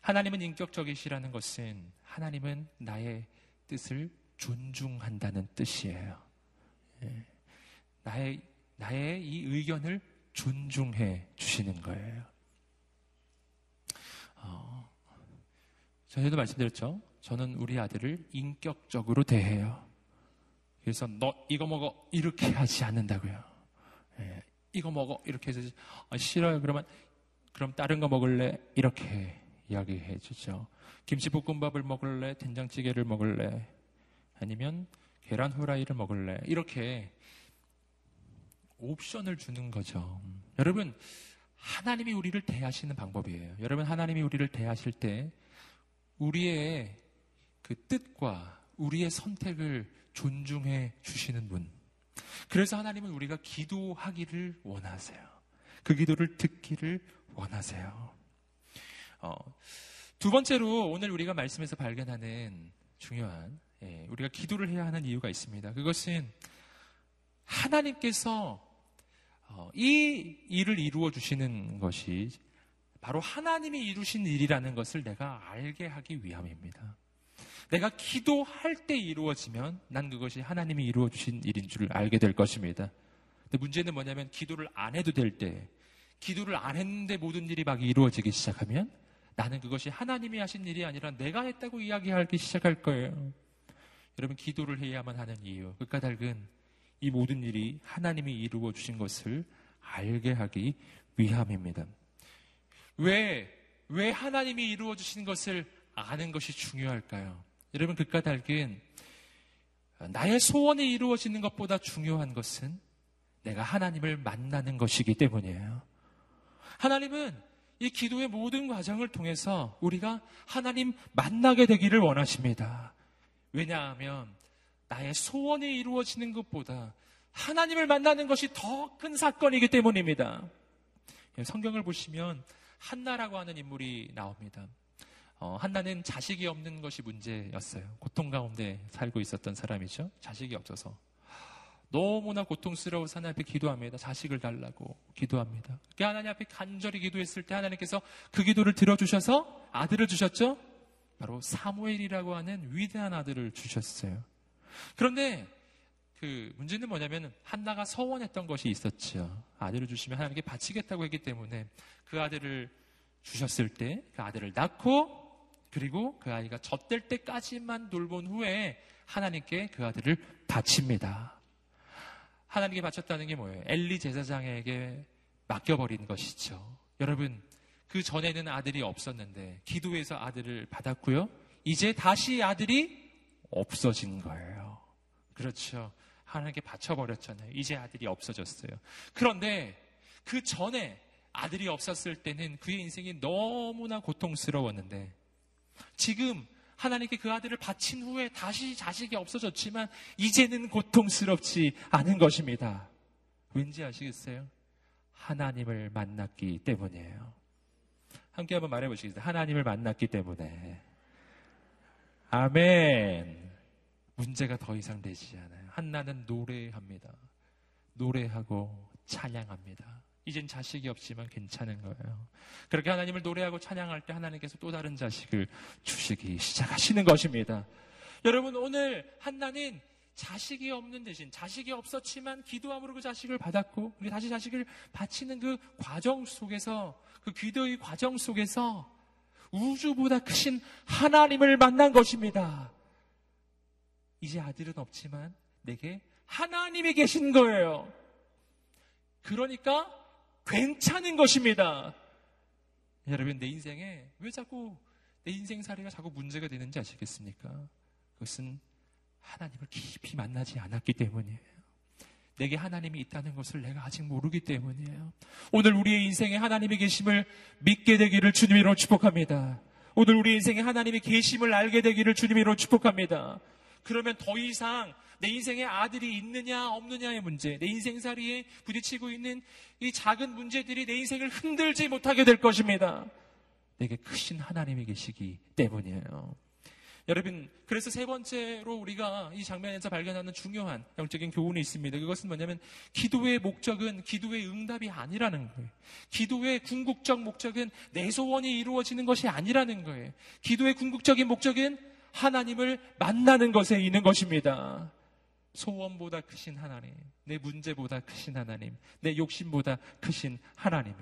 하나님은 인격적이시라는 것은 하나님은 나의 뜻을 존중한다는 뜻이에요. 예. 나의 나의 이 의견을 존중해 주시는 거예요. 어, 전에도 말씀드렸죠. 저는 우리 아들을 인격적으로 대해요. 그래서 너 이거 먹어 이렇게 하지 않는다고요. 예, 이거 먹어 이렇게 해서 아, 싫어요. 그러면 그럼 다른 거 먹을래 이렇게 이야기해 주죠. 김치볶음밥을 먹을래 된장찌개를 먹을래 아니면 계란 후라이를 먹을래 이렇게 옵션을 주는 거죠. 여러분 하나님이 우리를 대하시는 방법이에요. 여러분 하나님이 우리를 대하실 때 우리의 그 뜻과 우리의 선택을 존중해 주시는 분. 그래서 하나님은 우리가 기도하기를 원하세요. 그 기도를 듣기를 원하세요. 어, 두 번째로 오늘 우리가 말씀에서 발견하는 중요한 예, 우리가 기도를 해야 하는 이유가 있습니다. 그것은 하나님께서 어, 이 일을 이루어 주시는 것이 바로 하나님이 이루신 일이라는 것을 내가 알게 하기 위함입니다. 내가 기도할 때 이루어지면 난 그것이 하나님이 이루어 주신 일인 줄 알게 될 것입니다. 근데 문제는 뭐냐면 기도를 안 해도 될 때, 기도를 안 했는데 모든 일이 막 이루어지기 시작하면 나는 그것이 하나님이 하신 일이 아니라 내가 했다고 이야기하기 시작할 거예요. 여러분 기도를 해야만 하는 이유, 그 까닭은 이 모든 일이 하나님이 이루어 주신 것을 알게 하기 위함입니다. 왜, 왜 하나님이 이루어 주신 것을 아는 것이 중요할까요? 여러분, 그 까닭은 나의 소원이 이루어지는 것보다 중요한 것은 내가 하나님을 만나는 것이기 때문이에요. 하나님은 이 기도의 모든 과정을 통해서 우리가 하나님 만나게 되기를 원하십니다. 왜냐하면 나의 소원이 이루어지는 것보다 하나님을 만나는 것이 더 큰 사건이기 때문입니다. 성경을 보시면 한나라고 하는 인물이 나옵니다. 어, 한나는 자식이 없는 것이 문제였어요. 고통 가운데 살고 있었던 사람이죠. 자식이 없어서. 너무나 고통스러워 하나님 앞에 기도합니다. 자식을 달라고 기도합니다. 그 하나님 앞에 간절히 기도했을 때 하나님께서 그 기도를 들어주셔서 아들을 주셨죠? 바로 사무엘이라고 하는 위대한 아들을 주셨어요. 그런데 그 문제는 뭐냐면 한나가 서원했던 것이 있었죠. 아들을 주시면 하나님께 바치겠다고 했기 때문에 그 아들을 주셨을 때 그 아들을 낳고 그리고 그 아이가 젖될 때까지만 돌본 후에 하나님께 그 아들을 바칩니다. 하나님께 바쳤다는 게 뭐예요? 엘리 제사장에게 맡겨버린 것이죠. 여러분, 그 전에는 아들이 없었는데 기도해서 아들을 받았고요. 이제 다시 아들이 없어진 거예요. 그렇죠. 하나님께 바쳐버렸잖아요. 이제 아들이 없어졌어요. 그런데 그 전에 아들이 없었을 때는 그의 인생이 너무나 고통스러웠는데 지금 하나님께 그 아들을 바친 후에 다시 자식이 없어졌지만 이제는 고통스럽지 않은 것입니다. 왠지 아시겠어요? 하나님을 만났기 때문이에요. 함께 한번 말해 보시겠어요? 하나님을 만났기 때문에. 아멘. 문제가 더 이상 되지 않아요. 한나는 노래합니다. 노래하고 찬양합니다. 이젠 자식이 없지만 괜찮은 거예요. 그렇게 하나님을 노래하고 찬양할 때 하나님께서 또 다른 자식을 주시기 시작하시는 것입니다. 여러분, 오늘 한나는 자식이 없는 대신 자식이 없었지만 기도함으로 그 자식을 받았고 우리 다시 자식을 바치는 그 과정 속에서 그 기도의 과정 속에서 우주보다 크신 하나님을 만난 것입니다. 이제 아들은 없지만 내게 하나님이 계신 거예요. 그러니까 괜찮은 것입니다. 여러분, 내 인생에 왜 자꾸 내 인생살이가 자꾸 문제가 되는지 아시겠습니까? 그것은 하나님을 깊이 만나지 않았기 때문이에요. 내게 하나님이 있다는 것을 내가 아직 모르기 때문이에요. 오늘 우리의 인생에 하나님의 계심을 믿게 되기를 주님으로 축복합니다. 오늘 우리 인생에 하나님의 계심을 알게 되기를 주님으로 축복합니다. 그러면 더 이상 내 인생에 아들이 있느냐 없느냐의 문제, 내 인생살이에 부딪히고 있는 이 작은 문제들이 내 인생을 흔들지 못하게 될 것입니다. 내게 크신 하나님이 계시기 때문이에요. 여러분, 그래서 세 번째로 우리가 이 장면에서 발견하는 중요한 영적인 교훈이 있습니다. 그것은 뭐냐면 기도의 목적은 기도의 응답이 아니라는 거예요. 기도의 궁극적 목적은 내 소원이 이루어지는 것이 아니라는 거예요. 기도의 궁극적인 목적은 하나님을 만나는 것에 있는 것입니다. 소원보다 크신 하나님, 내 문제보다 크신 하나님, 내 욕심보다 크신 하나님을.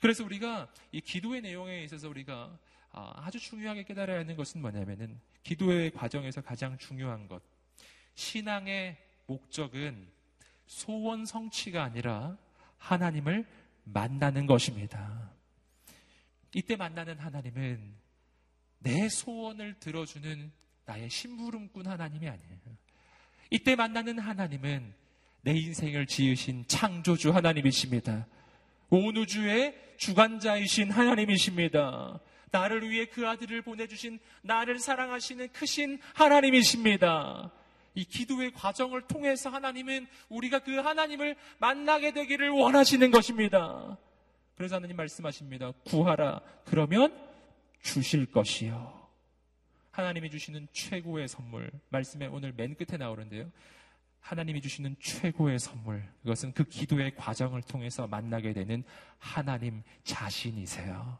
그래서 우리가 이 기도의 내용에 있어서 우리가 아, 아주 중요하게 깨달아야 하는 것은 뭐냐면은 기도의 과정에서 가장 중요한 것. 신앙의 목적은 소원 성취가 아니라 하나님을 만나는 것입니다. 이때 만나는 하나님은 내 소원을 들어주는 나의 심부름꾼 하나님이 아니에요. 이때 만나는 하나님은 내 인생을 지으신 창조주 하나님이십니다. 온 우주의 주관자이신 하나님이십니다. 나를 위해 그 아들을 보내주신 나를 사랑하시는 크신 하나님이십니다. 이 기도의 과정을 통해서 하나님은 우리가 그 하나님을 만나게 되기를 원하시는 것입니다. 그래서 하나님 말씀하십니다. 구하라. 그러면 주실 것이요. 하나님이 주시는 최고의 선물. 말씀에 오늘 맨 끝에 나오는데요. 하나님이 주시는 최고의 선물. 그것은 그 기도의 과정을 통해서 만나게 되는 하나님 자신이세요.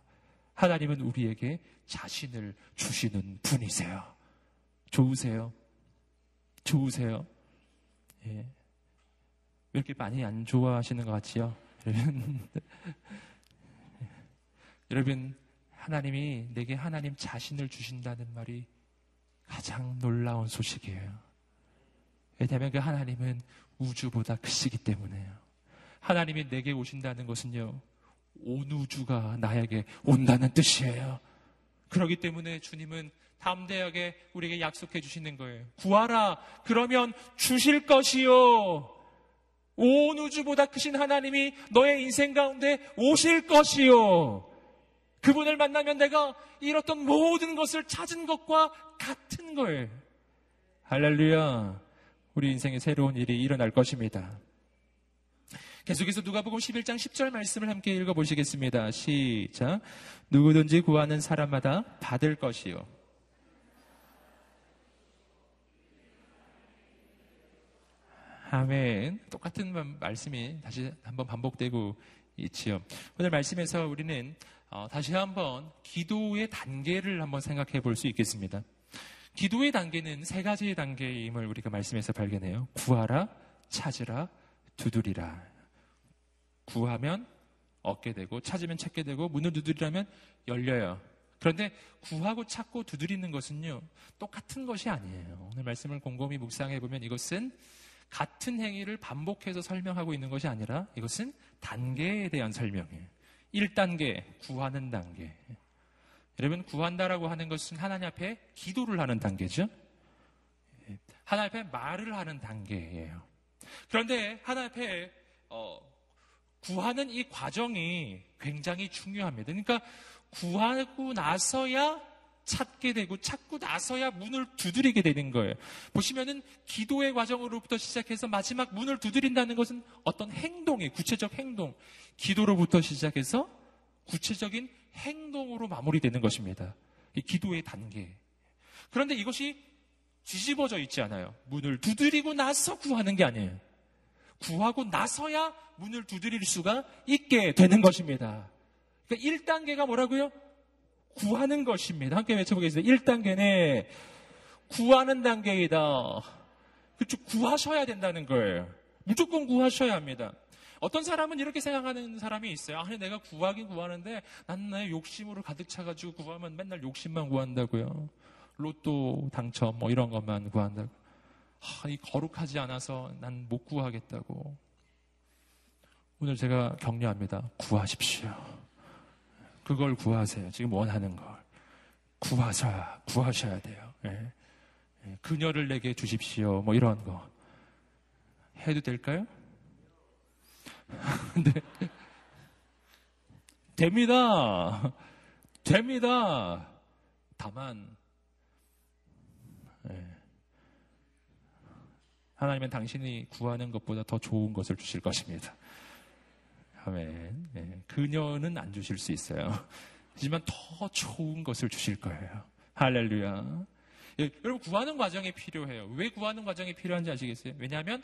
하나님은 우리에게 자신을 주시는 분이세요. 좋으세요? 좋으세요? 예. 왜 이렇게 많이 안 좋아하시는 것 같지요? (laughs) 여러분, 여러분, 하나님이 내게 하나님 자신을 주신다는 말이 가장 놀라운 소식이에요. 왜냐하면 그 하나님은 우주보다 크시기 때문에요. 하나님이 내게 오신다는 것은요, 온 우주가 나에게 온다는 뜻이에요. 그렇기 때문에 주님은 담대하게 우리에게 약속해 주시는 거예요. 구하라. 그러면 주실 것이요. 온 우주보다 크신 하나님이 너의 인생 가운데 오실 것이요. 그분을 만나면 내가 잃었던 모든 것을 찾은 것과 같은 거예요. 할렐루야. 우리 인생에 새로운 일이 일어날 것입니다. 계속해서 누가복음 11장 10절 말씀을 함께 읽어 보시겠습니다. 시작. 누구든지 구하는 사람마다 받을 것이요. 아멘. 똑같은 말씀이 다시 한번 반복되고 있지요. 오늘 말씀에서 우리는 어, 다시 한번 기도의 단계를 한번 생각해 볼 수 있겠습니다. 기도의 단계는 세 가지의 단계임을 우리가 말씀에서 발견해요. 구하라, 찾으라, 두드리라. 구하면 얻게 되고, 찾으면 찾게 되고, 문을 두드리라면 열려요. 그런데 구하고 찾고 두드리는 것은요, 똑같은 것이 아니에요. 오늘 말씀을 곰곰이 묵상해 보면 이것은 같은 행위를 반복해서 설명하고 있는 것이 아니라 이것은 단계에 대한 설명이에요. 1단계, 구하는 단계. 여러분, 구한다라고 하는 것은 하나님 앞에 기도를 하는 단계죠. 하나님 앞에 말을 하는 단계예요. 그런데 하나님 앞에 어, 구하는 이 과정이 굉장히 중요합니다. 그러니까 구하고 나서야 찾게 되고 찾고 나서야 문을 두드리게 되는 거예요. 보시면은 기도의 과정으로부터 시작해서 마지막 문을 두드린다는 것은 어떤 행동이 구체적 행동, 기도로부터 시작해서 구체적인 행동으로 마무리되는 것입니다. 이 기도의 단계. 그런데 이것이 뒤집어져 있지 않아요. 문을 두드리고 나서 구하는 게 아니에요. 구하고 나서야 문을 두드릴 수가 있게 되는 것입니다. 그러니까 1단계가 뭐라고요? 구하는 것입니다. 함께 외쳐보겠습니다. 1단계는 구하는 단계이다. 그렇죠. 구하셔야 된다는 거예요. 무조건 구하셔야 합니다. 어떤 사람은 이렇게 생각하는 사람이 있어요. 아니, 내가 구하긴 구하는데 난 나의 욕심으로 가득 차가지고 구하면 맨날 욕심만 구한다고요. 로또 당첨 뭐 이런 것만 구한다고. 아, 이 거룩하지 않아서 난 못 구하겠다고. 오늘 제가 격려합니다. 구하십시오. 그걸 구하세요. 지금 원하는 걸. 구하셔야, 구하셔야 돼요. 예. 예. 그녀를 내게 주십시오. 뭐 이런 거. 해도 될까요? (laughs) 네. 됩니다. 됩니다. 다만, 예. 하나님은 당신이 구하는 것보다 더 좋은 것을 주실 것입니다. 아멘. 네. 그녀는 안 주실 수 있어요. 하지만 더 좋은 것을 주실 거예요. 할렐루야. 예, 여러분 구하는 과정이 필요해요. 왜 구하는 과정이 필요한지 아시겠어요? 왜냐하면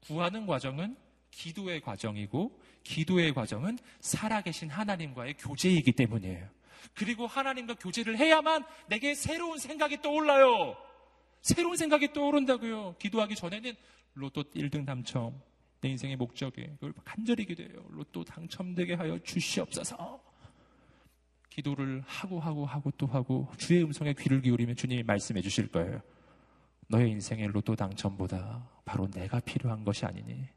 구하는 과정은 기도의 과정이고 기도의 과정은 살아계신 하나님과의 교제이기 때문이에요. 그리고 하나님과 교제를 해야만 내게 새로운 생각이 떠올라요. 새로운 생각이 떠오른다고요. 기도하기 전에는 로또 1등 당첨, 내 인생의 목적에 그걸 간절히 기도해요. 로또 당첨되게 하여 주시옵소서. 기도를 하고 하고 하고 또 하고 주의 음성에 귀를 기울이면 주님이 말씀해 주실 거예요. 너의 인생의 로또 당첨보다 바로 내가 필요한 것이 아니니.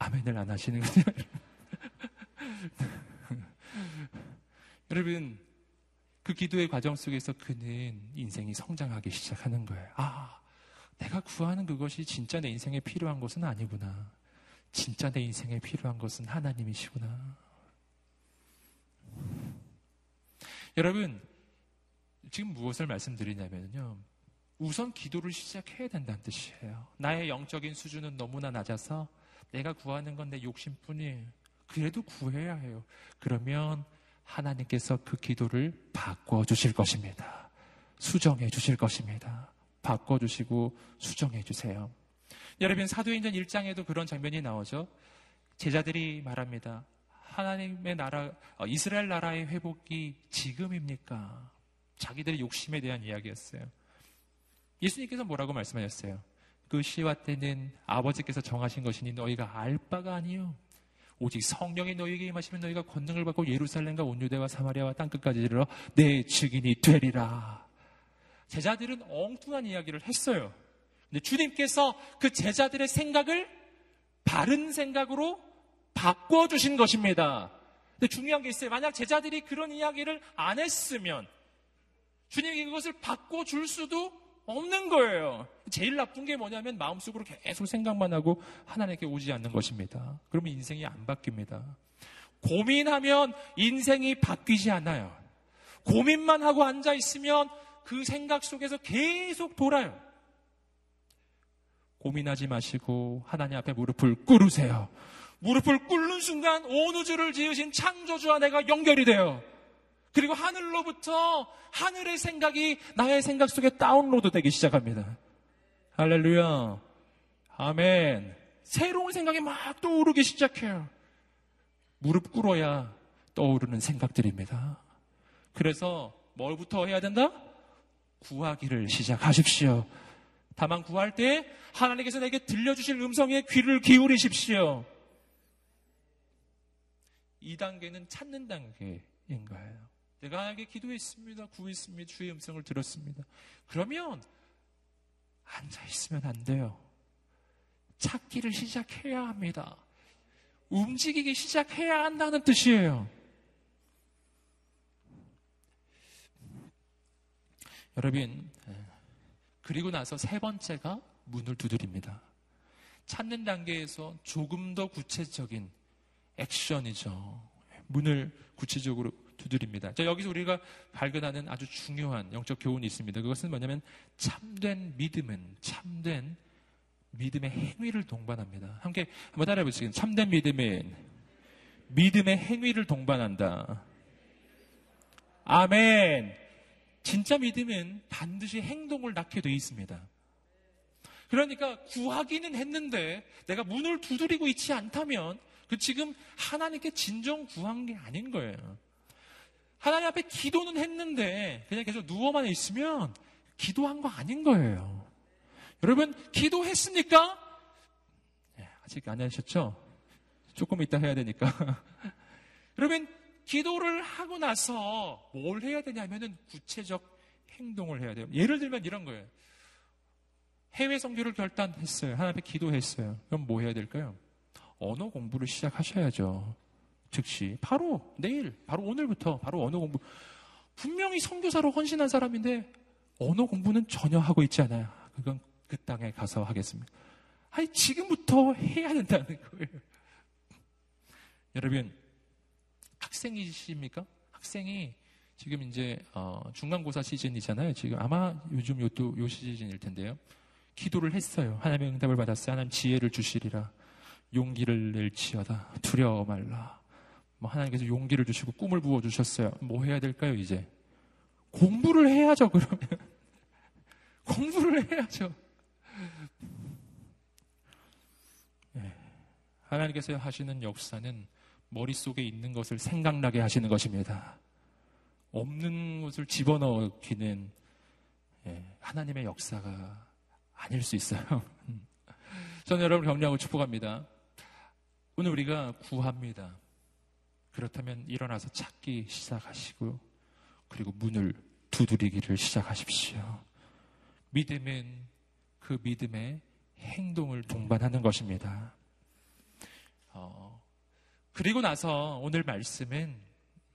아멘을 안 하시는 거죠? (laughs) 여러분, 그 기도의 과정 속에서 그는 인생이 성장하기 시작하는 거예요. 아, 내가 구하는 그것이 진짜 내 인생에 필요한 것은 아니구나. 진짜 내 인생에 필요한 것은 하나님이시구나. 여러분, 지금 무엇을 말씀드리냐면요. 우선 기도를 시작해야 된다는 뜻이에요. 나의 영적인 수준은 너무나 낮아서 내가 구하는 건 내 욕심뿐이에요. 그래도 구해야 해요. 그러면 하나님께서 그 기도를 바꿔 주실 것입니다. 수정해 주실 것입니다. 바꿔 주시고 수정해 주세요. 여러분 사도행전 1장에도 그런 장면이 나오죠. 제자들이 말합니다. 하나님의 나라, 어, 이스라엘 나라의 회복이 지금입니까? 자기들의 욕심에 대한 이야기였어요. 예수님께서 뭐라고 말씀하셨어요? 그 시와 때는 아버지께서 정하신 것이니 너희가 알 바가 아니요. 오직 성령이 너희에게 임하시면 너희가 권능을 받고 예루살렘과 온 유대와 사마리아와 땅끝까지 이르러 내 증인이 되리라. 제자들은 엉뚱한 이야기를 했어요. 근데 주님께서 그 제자들의 생각을 바른 생각으로 바꿔주신 것입니다. 근데 중요한 게 있어요. 만약 제자들이 그런 이야기를 안 했으면 주님이 그것을 바꿔줄 수도 없는 거예요. 제일 나쁜 게 뭐냐면 마음속으로 계속 생각만 하고 하나님께 오지 않는 것입니다. 그러면 인생이 안 바뀝니다. 고민하면 인생이 바뀌지 않아요. 고민만 하고 앉아 있으면 그 생각 속에서 계속 돌아요. 고민하지 마시고 하나님 앞에 무릎을 꿇으세요. 무릎을 꿇는 순간 온 우주를 지으신 창조주와 내가 연결이 돼요. 그리고 하늘로부터 하늘의 생각이 나의 생각 속에 다운로드 되기 시작합니다. 할렐루야. 아멘. 새로운 생각이 막 떠오르기 시작해요. 무릎 꿇어야 떠오르는 생각들입니다. 그래서 뭘부터 해야 된다? 구하기를 시작하십시오. 다만 구할 때 하나님께서 내게 들려주실 음성에 귀를 기울이십시오. 이 단계는 찾는 단계. 거예요. 내가 하나님께 기도했습니다. 구했습니다. 주의 음성을 들었습니다. 그러면 앉아 있으면 안 돼요. 찾기를 시작해야 합니다. 움직이기 시작해야 한다는 뜻이에요. 여러분, 그리고 나서 세 번째가 문을 두드립니다. 찾는 단계에서 조금 더 구체적인 액션이죠. 문을 구체적으로 두드립니다. 자, 여기서 우리가 발견하는 아주 중요한 영적 교훈이 있습니다. 그것은 뭐냐면 참된 믿음은 참된 믿음의 행위를 동반합니다. 함께 한번 따라해 보시겠습니다. 참된 믿음은 믿음의 행위를 동반한다. 아멘. 진짜 믿음은 반드시 행동을 낳게 되어 있습니다. 그러니까 구하기는 했는데 내가 문을 두드리고 있지 않다면 그 지금 하나님께 진정 구한 게 아닌 거예요. 하나님 앞에 기도는 했는데 그냥 계속 누워만 있으면 기도한 거 아닌 거예요. 여러분 기도했습니까? 네, 아직 안 하셨죠? 조금 이따 해야 되니까. (laughs) 여러분 기도를 하고 나서 뭘 해야 되냐면은 구체적 행동을 해야 돼요. 예를 들면 이런 거예요. 해외 선교를 결단했어요. 하나님 앞에 기도했어요. 그럼 뭐 해야 될까요? 언어 공부를 시작하셔야죠. 즉시 바로 내일, 바로 오늘부터 바로 언어 공부. 분명히 선교사로 헌신한 사람인데 언어 공부는 전혀 하고 있지 않아요. 그건 그 땅에 가서 하겠습니다. 아니 지금부터 해야 된다는 거예요. 여러분 학생이십니까? 학생이 지금 이제 어, 중간고사 시즌이잖아요. 지금 아마 요즘 요또 요 시즌일 텐데요. 기도를 했어요. 하나님의 응답을 받았어요. 하나님 지혜를 주시리라. 용기를 낼지어다. 두려워 말라. 뭐 하나님께서 용기를 주시고 꿈을 부어 주셨어요. 뭐 해야 될까요, 이제? 공부를 해야죠, 그러면. (laughs) 공부를 해야죠. 네. 하나님께서 하시는 역사는 머릿속에 있는 것을 생각나게 하시는 것입니다. 없는 것을 집어넣기는 예, 하나님의 역사가 아닐 수 있어요. (laughs) 저는 여러분 격려하고 축복합니다. 오늘 우리가 구합니다. 그렇다면 일어나서 찾기 시작하시고 그리고 문을 두드리기를 시작하십시오. 믿음은 그 믿음의 행동을 동반하는 것입니다. 어, 그리고 나서 오늘 말씀은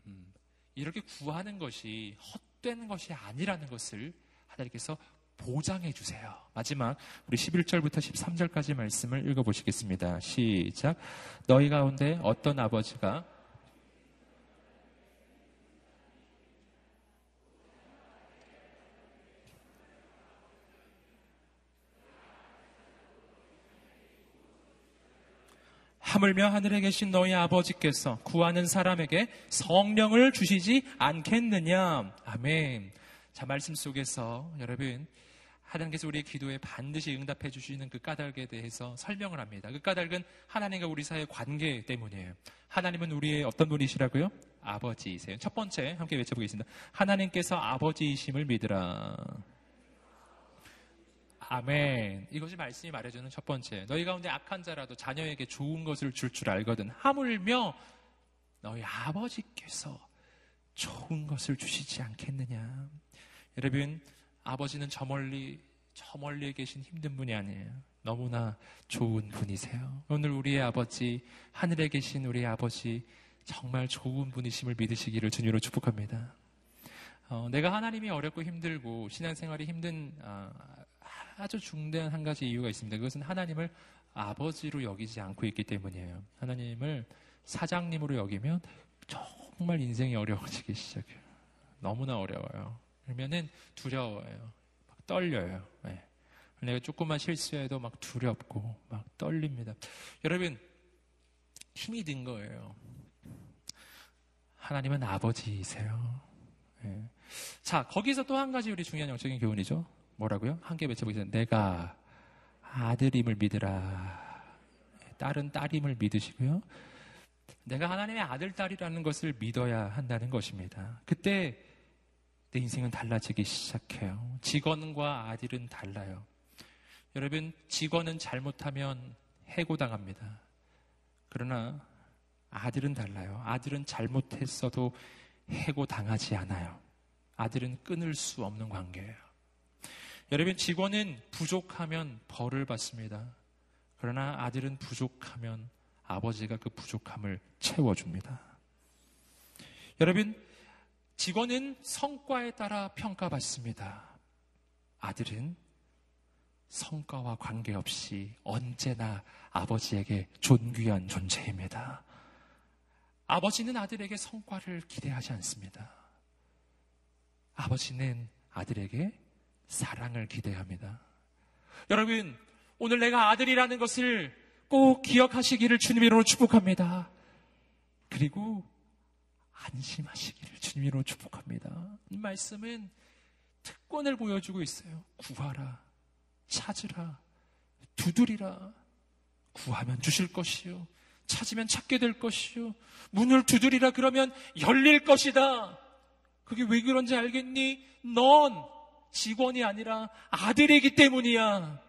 음, 이렇게 구하는 것이 헛된 것이 아니라는 것을 하나님께서 보장해 주세요. 마지막 우리 11절부터 13절까지 말씀을 읽어 보시겠습니다. 시작. 너희 가운데 어떤 아버지가 하물며 하늘에 계신 너희 아버지께서 구하는 사람에게 성령을 주시지 않겠느냐. 아멘. 자, 말씀 속에서 여러분, 하나님께서 우리의 기도에 반드시 응답해 주시는 그 까닭에 대해서 설명을 합니다. 그 까닭은 하나님과 우리 사이의 관계 때문이에요. 하나님은 우리의 어떤 분이시라고요? 아버지이세요. 첫 번째, 함께 외쳐보겠습니다. 하나님께서 아버지이심을 믿으라. 아멘. 이것이 말씀이 말해주는 첫 번째. 너희 가운데 악한 자라도 자녀에게 좋은 것을 줄줄 줄 알거든. 하물며 너희 아버지께서 좋은 것을 주시지 않겠느냐. 여러분, 아버지는 저 멀리, 저 멀리에 계신 힘든 분이 아니에요. 너무나 좋은 분이세요. 오늘 우리의 아버지, 하늘에 계신 우리의 아버지, 정말 좋은 분이심을 믿으시기를 주님으로 축복합니다. 어, 내가 하나님이 어렵고 힘들고 신앙생활이 힘든 어, 아주 중대한 한 가지 이유가 있습니다. 그것은 하나님을 아버지로 여기지 않고 있기 때문이에요. 하나님을 사장님으로 여기면 정말 인생이 어려워지기 시작해요. 너무나 어려워요. 그러면은 두려워요. 막 떨려요. 네. 내가 조금만 실수해도 막 두렵고 막 떨립니다. 여러분 힘이 든 거예요. 하나님은 아버지이세요. 네. 자 거기서 또 한 가지 우리 중요한 영적인 교훈이죠. 뭐라고요? 함께 외쳐보겠습니다. 내가 아들임을 믿으라. 딸은 딸임을 믿으시고요. 내가 하나님의 아들, 딸이라는 것을 믿어야 한다는 것입니다. 그때 내 인생은 달라지기 시작해요. 직원과 아들은 달라요. 여러분, 직원은 잘못하면 해고당합니다. 그러나 아들은 달라요. 아들은 잘못했어도 해고 당하지 않아요. 아들은 끊을 수 없는 관계예요. 여러분, 직원은 부족하면 벌을 받습니다. 그러나 아들은 부족하면 아버지가 그 부족함을 채워줍니다. 여러분, 직원은 성과에 따라 평가받습니다. 아들은 성과와 관계없이 언제나 아버지에게 존귀한 존재입니다. 아버지는 아들에게 성과를 기대하지 않습니다. 아버지는 아들에게 사랑을 기대합니다. 여러분, 오늘 내가 아들이라는 것을 꼭 기억하시기를 주님으로 축복합니다. 그리고 안심하시기를 주님으로 축복합니다. 이 말씀은 특권을 보여주고 있어요. 구하라, 찾으라, 두드리라. 구하면 주실 것이요. 찾으면 찾게 될 것이요. 문을 두드리라 그러면 열릴 것이다. 그게 왜 그런지 알겠니? 넌 직원이 아니라 아들이기 때문이야.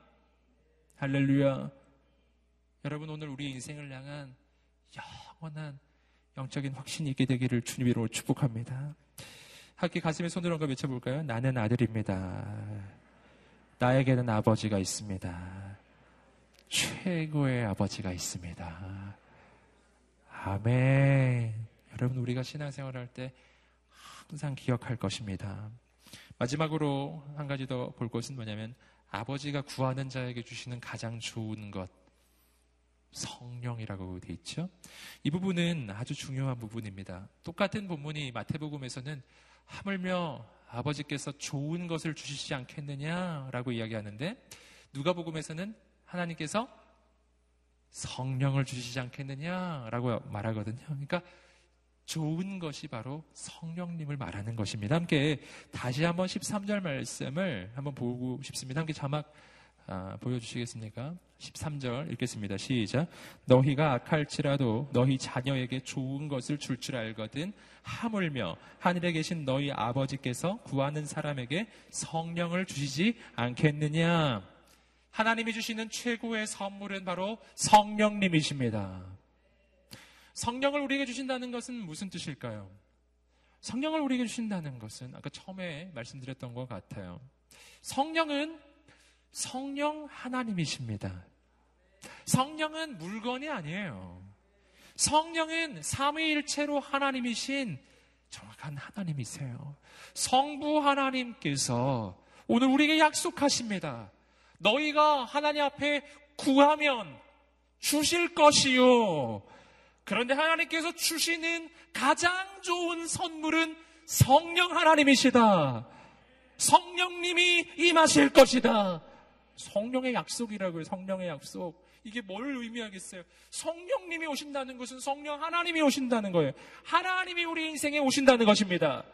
할렐루야. 여러분 오늘 우리 인생을 향한 영원한 영적인 확신이 있게 되기를 주님으로 축복합니다. 함께 가슴에 손을 얹어 외쳐볼까요? 나는 아들입니다. 나에게는 아버지가 있습니다. 최고의 아버지가 있습니다. 아멘. 여러분, 우리가 신앙생활 할 때 항상 기억할 것입니다. 마지막으로 한 가지 더 볼 것은 뭐냐면 아버지가 구하는 자에게 주시는 가장 좋은 것. 성령이라고 되어 있죠. 이 부분은 아주 중요한 부분입니다. 똑같은 본문이 마태복음에서는 하물며 아버지께서 좋은 것을 주시지 않겠느냐라고 이야기하는데 누가복음에서는 하나님께서 성령을 주시지 않겠느냐라고 말하거든요. 그러니까 좋은 것이 바로 성령님을 말하는 것입니다. 함께 다시 한번 13절 말씀을 한번 보고 싶습니다. 함께 자막 아, 보여주시겠습니까? 13절 읽겠습니다. 시작. 너희가 악할지라도 너희 자녀에게 좋은 것을 줄줄 줄 알거든 하물며 하늘에 계신 너희 아버지께서 구하는 사람에게 성령을 주시지 않겠느냐. 하나님이 주시는 최고의 선물은 바로 성령님이십니다. 성령을 우리에게 주신다는 것은 무슨 뜻일까요? 성령을 우리에게 주신다는 것은 아까 처음에 말씀드렸던 것 같아요. 성령은 성령 하나님이십니다. 성령은 물건이 아니에요. 성령은 삼위일체로 하나님이신 정확한 하나님이세요. 성부 하나님께서 오늘 우리에게 약속하십니다. 너희가 하나님 앞에 구하면 주실 것이요. 그런데 하나님께서 주시는 가장 좋은 선물은 성령 하나님이시다. 성령님이 임하실 것이다. 성령의 약속이라고요. 성령의 약속. 이게 뭘 의미하겠어요? 성령님이 오신다는 것은 성령 하나님이 오신다는 거예요. 하나님이 우리 인생에 오신다는 것입니다.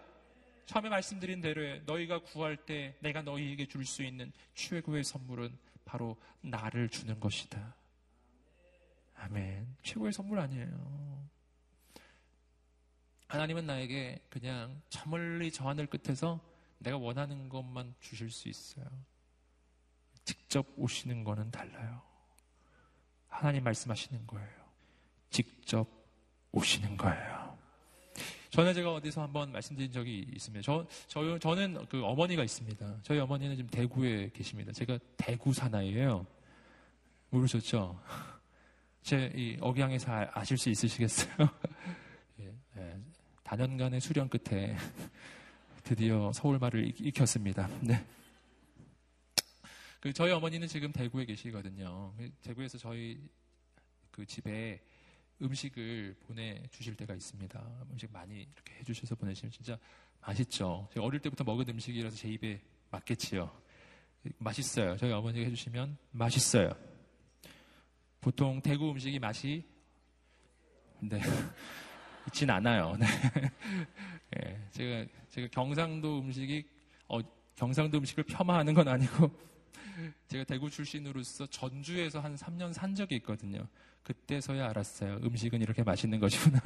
처음에 말씀드린 대로 너희가 구할 때 내가 너희에게 줄 수 있는 최고의 선물은 바로 나를 주는 것이다. 아멘. 최고의 선물 아니에요. 하나님은 나에게 그냥 저 멀리 저 하늘 끝에서 내가 원하는 것만 주실 수 있어요. 직접 오시는 거는 달라요. 하나님 말씀하시는 거예요. 직접 오시는 거예요. 전에 제가 어디서 한번 말씀드린 적이 있습니다. 저, 저, 저는 그 어머니가 있습니다. 저희 어머니는 지금 대구에 계십니다. 제가 대구 사나이예요. 모르셨죠? 제이 억양에서 아, 실 수 있으시겠어요? (laughs) 예, 예, 다년간의 수련 끝에 (laughs) 드디어 서울말을 익혔습니다. 네. 그 저희 어머니는 지금 대구에 계시거든요. 대구에서 저희 그 집에 음식을 보내주실 때가 있습니다. 음식 많이 이렇게 해주셔서 보내시면 진짜 맛있죠. 제가 어릴 때부터 먹은 음식이라서 제 입에 맞겠지요. 맛있어요. 저희 어머니가 해주시면 맛있어요. 보통 대구 음식이 맛이 네 (laughs) 있진 않아요. 네. 네. (laughs) 제가 제가 경상도 음식이 어, 경상도 음식을 폄하하는 건 아니고 (laughs) 제가 대구 출신으로서 전주에서 한 3년 산 적이 있거든요. 그때서야 알았어요. 음식은 이렇게 맛있는 것이구나.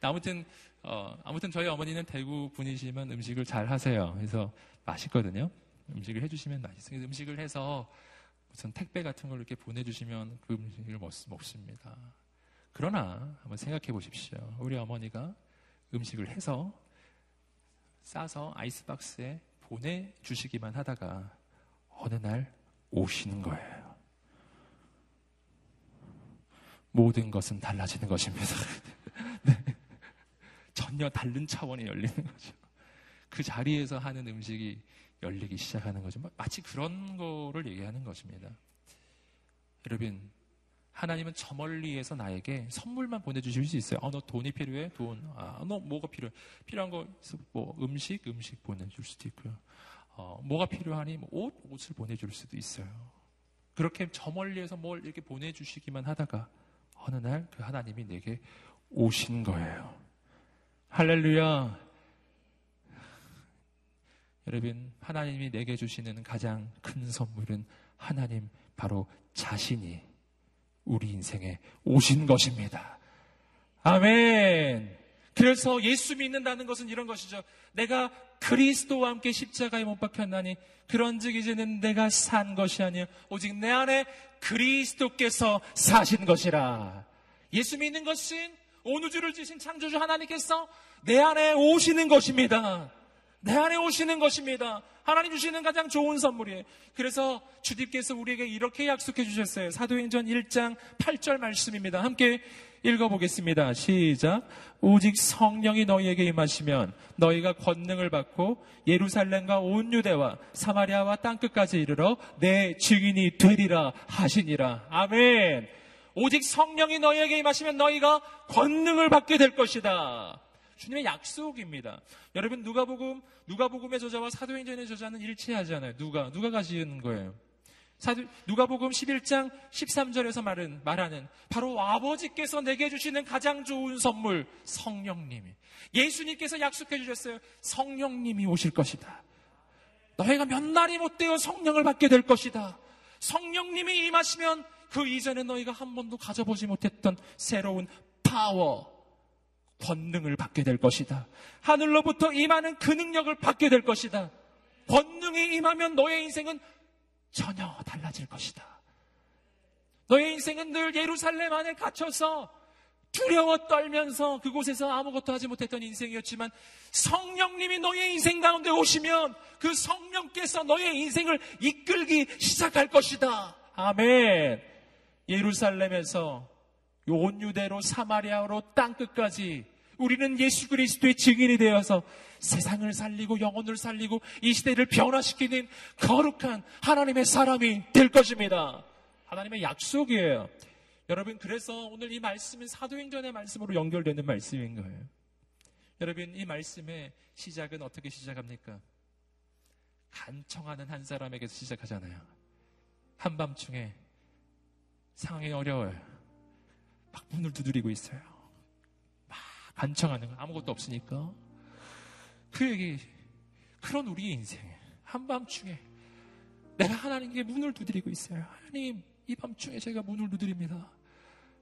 아무튼 어, 아무튼 저희 어머니는 대구 분이시면 음식을 잘 하세요. 그래서 맛있거든요. 음식을 해주시면 맛있어요. 음식을 해서 무슨 택배 같은 걸 이렇게 보내주시면 그 음식을 먹, 먹습니다. 그러나 한번 생각해 보십시오. 우리 어머니가 음식을 해서 싸서 아이스박스에 보내주시기만 하다가 어느 날 오시는 거예요. 모든 것은 달라지는 것입니다. (laughs) 네. 전혀 다른 차원이 열리는 거죠. 그 자리에서 하는 음식이 열리기 시작하는 거죠. 마치 그런 거를 얘기하는 것입니다. 여러분, 하나님은 저 멀리에서 나에게 선물만 보내주실 수 있어요. 어, 너 돈이 필요해? 돈. 아, 너 뭐가 필요해? 필요한 거, 뭐, 음식? 음식 보내줄 수도 있고요. 어, 뭐가 필요하니? 뭐 옷? 옷을 보내줄 수도 있어요. 그렇게 저 멀리에서 뭘 이렇게 보내주시기만 하다가 어느 날 그 하나님이 내게 오신 거예요. 할렐루야. 여러분, 하나님이 내게 주시는 가장 큰 선물은 하나님 바로 자신이 우리 인생에 오신 것입니다. 아멘. 그래서 예수 믿는다는 것은 이런 것이죠. 내가 그리스도와 함께 십자가에 못 박혔나니 그런즉 이제는 내가 산 것이 아니요 오직 내 안에 그리스도께서 사신 것이라. 예수 믿는 것은 온 우주를 지신 창조주 하나님께서 내 안에 오시는 것입니다. 내 안에 오시는 것입니다. 하나님 주시는 가장 좋은 선물이에요. 그래서 주님께서 우리에게 이렇게 약속해 주셨어요. 사도행전 1장 8절 말씀입니다. 함께 읽어보겠습니다. 시작. 오직 성령이 너희에게 임하시면 너희가 권능을 받고 예루살렘과 온 유대와 사마리아와 땅끝까지 이르러 내 증인이 되리라 하시니라. 아멘. 오직 성령이 너희에게 임하시면 너희가 권능을 받게 될 것이다. 주님의 약속입니다. 여러분 누가복음 누가복음의 저자와 사도행전의 저자는 일치하잖아요. 누가 누가 가지는 거예요. 사도, 누가복음 11장 13절에서 말은, 말하는 바로 아버지께서 내게 주시는 가장 좋은 선물 성령님이 예수님께서 약속해 주셨어요. 성령님이 오실 것이다. 너희가 몇 날이 못 되어 성령을 받게 될 것이다. 성령님이 임하시면 그 이전에 너희가 한 번도 가져보지 못했던 새로운 파워, 권능을 받게 될 것이다. 하늘로부터 임하는 그 능력을 받게 될 것이다. 권능이 임하면 너의 인생은 전혀 달라질 것이다. 너의 인생은 늘 예루살렘 안에 갇혀서 두려워 떨면서 그곳에서 아무것도 하지 못했던 인생이었지만 성령님이 너의 인생 가운데 오시면 그 성령께서 너의 인생을 이끌기 시작할 것이다. 아멘. 예루살렘에서 온 유대로 사마리아로 땅끝까지 우리는 예수 그리스도의 증인이 되어서 세상을 살리고 영혼을 살리고 이 시대를 변화시키는 거룩한 하나님의 사람이 될 것입니다. 하나님의 약속이에요. 여러분, 그래서 오늘 이 말씀은 사도행전의 말씀으로 연결되는 말씀인 거예요. 여러분, 이 말씀의 시작은 어떻게 시작합니까? 간청하는 한 사람에게서 시작하잖아요. 한밤중에 상황이 어려워요. 막 문을 두드리고 있어요. 막 간청하는 거 아무것도 없으니까. 그에게 그런 우리의 인생 한밤중에 내가 하나님께 문을 두드리고 있어요. 하나님 이 밤중에 제가 문을 두드립니다.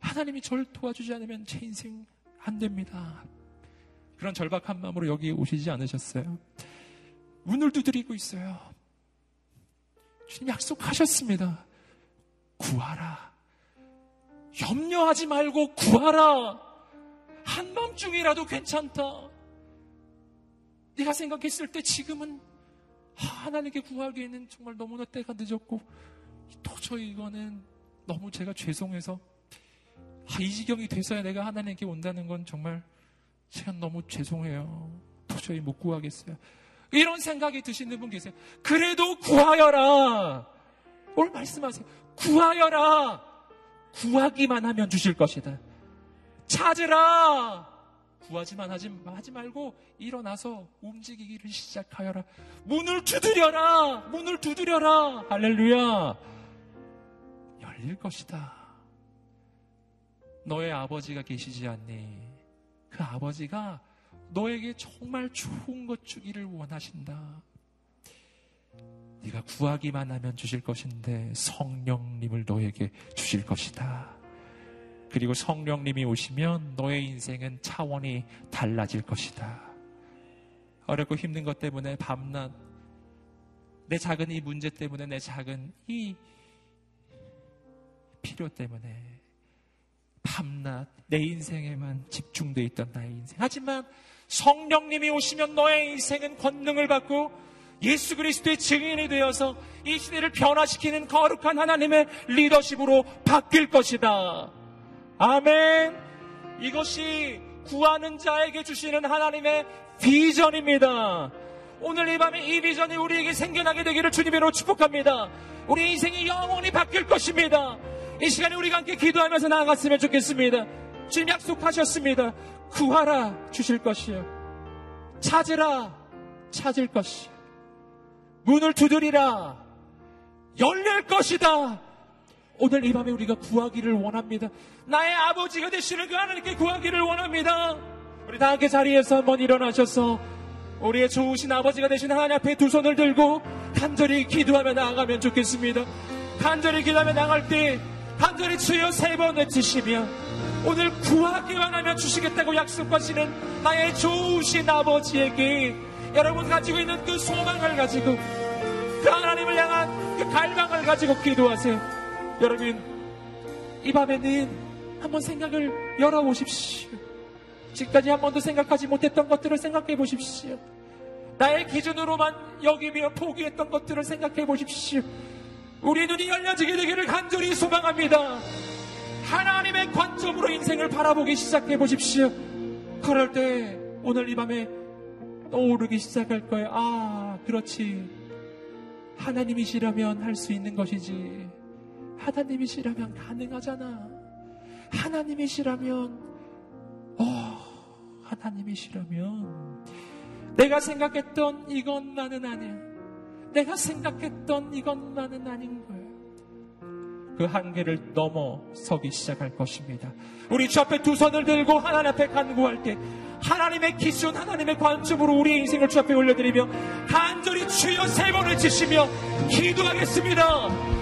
하나님이 저를 도와주지 않으면 제 인생 안 됩니다. 그런 절박한 마음으로 여기 오시지 않으셨어요. 문을 두드리고 있어요. 주님 약속하셨습니다. 구하라. 염려하지 말고 구하라. 한밤중이라도 괜찮다. 네가 생각했을 때 지금은 하나님께 구하기에는 정말 너무나 때가 늦었고 도저히 이거는 너무 제가 죄송해서 아, 이 지경이 돼서야 내가 하나님께 온다는 건 정말 제가 너무 죄송해요. 도저히 못 구하겠어요. 이런 생각이 드시는 분 계세요. 그래도 구하여라. 뭘 말씀하세요? 구하여라. 구하기만 하면 주실 것이다. 찾으라. 구하지만 하지, 하지 말고 일어나서 움직이기를 시작하여라. 문을 두드려라! 문을 두드려라! 할렐루야! 열릴 것이다. 너의 아버지가 계시지 않니? 그 아버지가 너에게 정말 좋은 것 주기를 원하신다. 네가 구하기만 하면 주실 것인데 성령님을 너에게 주실 것이다. 그리고 성령님이 오시면 너의 인생은 차원이 달라질 것이다. 어렵고 힘든 것 때문에 밤낮, 내 작은 이 문제 때문에 내 작은 이 필요 때문에 밤낮 내 인생에만 집중돼 있던 나의 인생. 하지만 성령님이 오시면 너의 인생은 권능을 받고 예수 그리스도의 증인이 되어서 이 시대를 변화시키는 거룩한 하나님의 리더십으로 바뀔 것이다. 아멘. 이것이 구하는 자에게 주시는 하나님의 비전입니다. 오늘 이 밤에 이 비전이 우리에게 생겨나게 되기를 주님으로 축복합니다. 우리 인생이 영원히 바뀔 것입니다. 이 시간에 우리가 함께 기도하면서 나아갔으면 좋겠습니다. 주님 약속하셨습니다. 구하라 주실 것이요. 찾으라 찾을 것이요. 문을 두드리라 열릴 것이다. 오늘 이 밤에 우리가 구하기를 원합니다. 나의 아버지가 되시는 그 하나님께 구하기를 원합니다. 우리 다 함께 자리에서 한번 일어나셔서 우리의 좋으신 아버지가 되신 하나님 앞에 두 손을 들고 간절히 기도하며 나아가면 좋겠습니다. 간절히 기도하며 나갈 때 간절히 주여 세 번 외치시며 오늘 구하기만 하면 주시겠다고 약속하시는 나의 좋으신 아버지에게 여러분 가지고 있는 그 소망을 가지고 그 하나님을 향한 그 갈망을 가지고 기도하세요. 여러분 이 밤에는 한번 생각을 열어보십시오. 지금까지 한 번도 생각하지 못했던 것들을 생각해 보십시오. 나의 기준으로만 여기며 포기했던 것들을 생각해 보십시오. 우리 눈이 열려지게 되기를 간절히 소망합니다. 하나님의 관점으로 인생을 바라보기 시작해 보십시오. 그럴 때 오늘 이 밤에 떠오르기 시작할 거예요. 아, 그렇지. 하나님이시라면 할 수 있는 것이지. 하나님이시라면 가능하잖아. 하나님이시라면, 어, 하나님이시라면 내가 생각했던 이것만은 아니야. 내가 생각했던 이것만은 아닌 거야. 그 한계를 넘어서기 시작할 것입니다. 우리 주 앞에 두 손을 들고 하나님 앞에 간구할 때 하나님의 기준, 하나님의 관점으로 우리의 인생을 주 앞에 올려드리며 간절히 주여 세 번을 치시며 기도하겠습니다.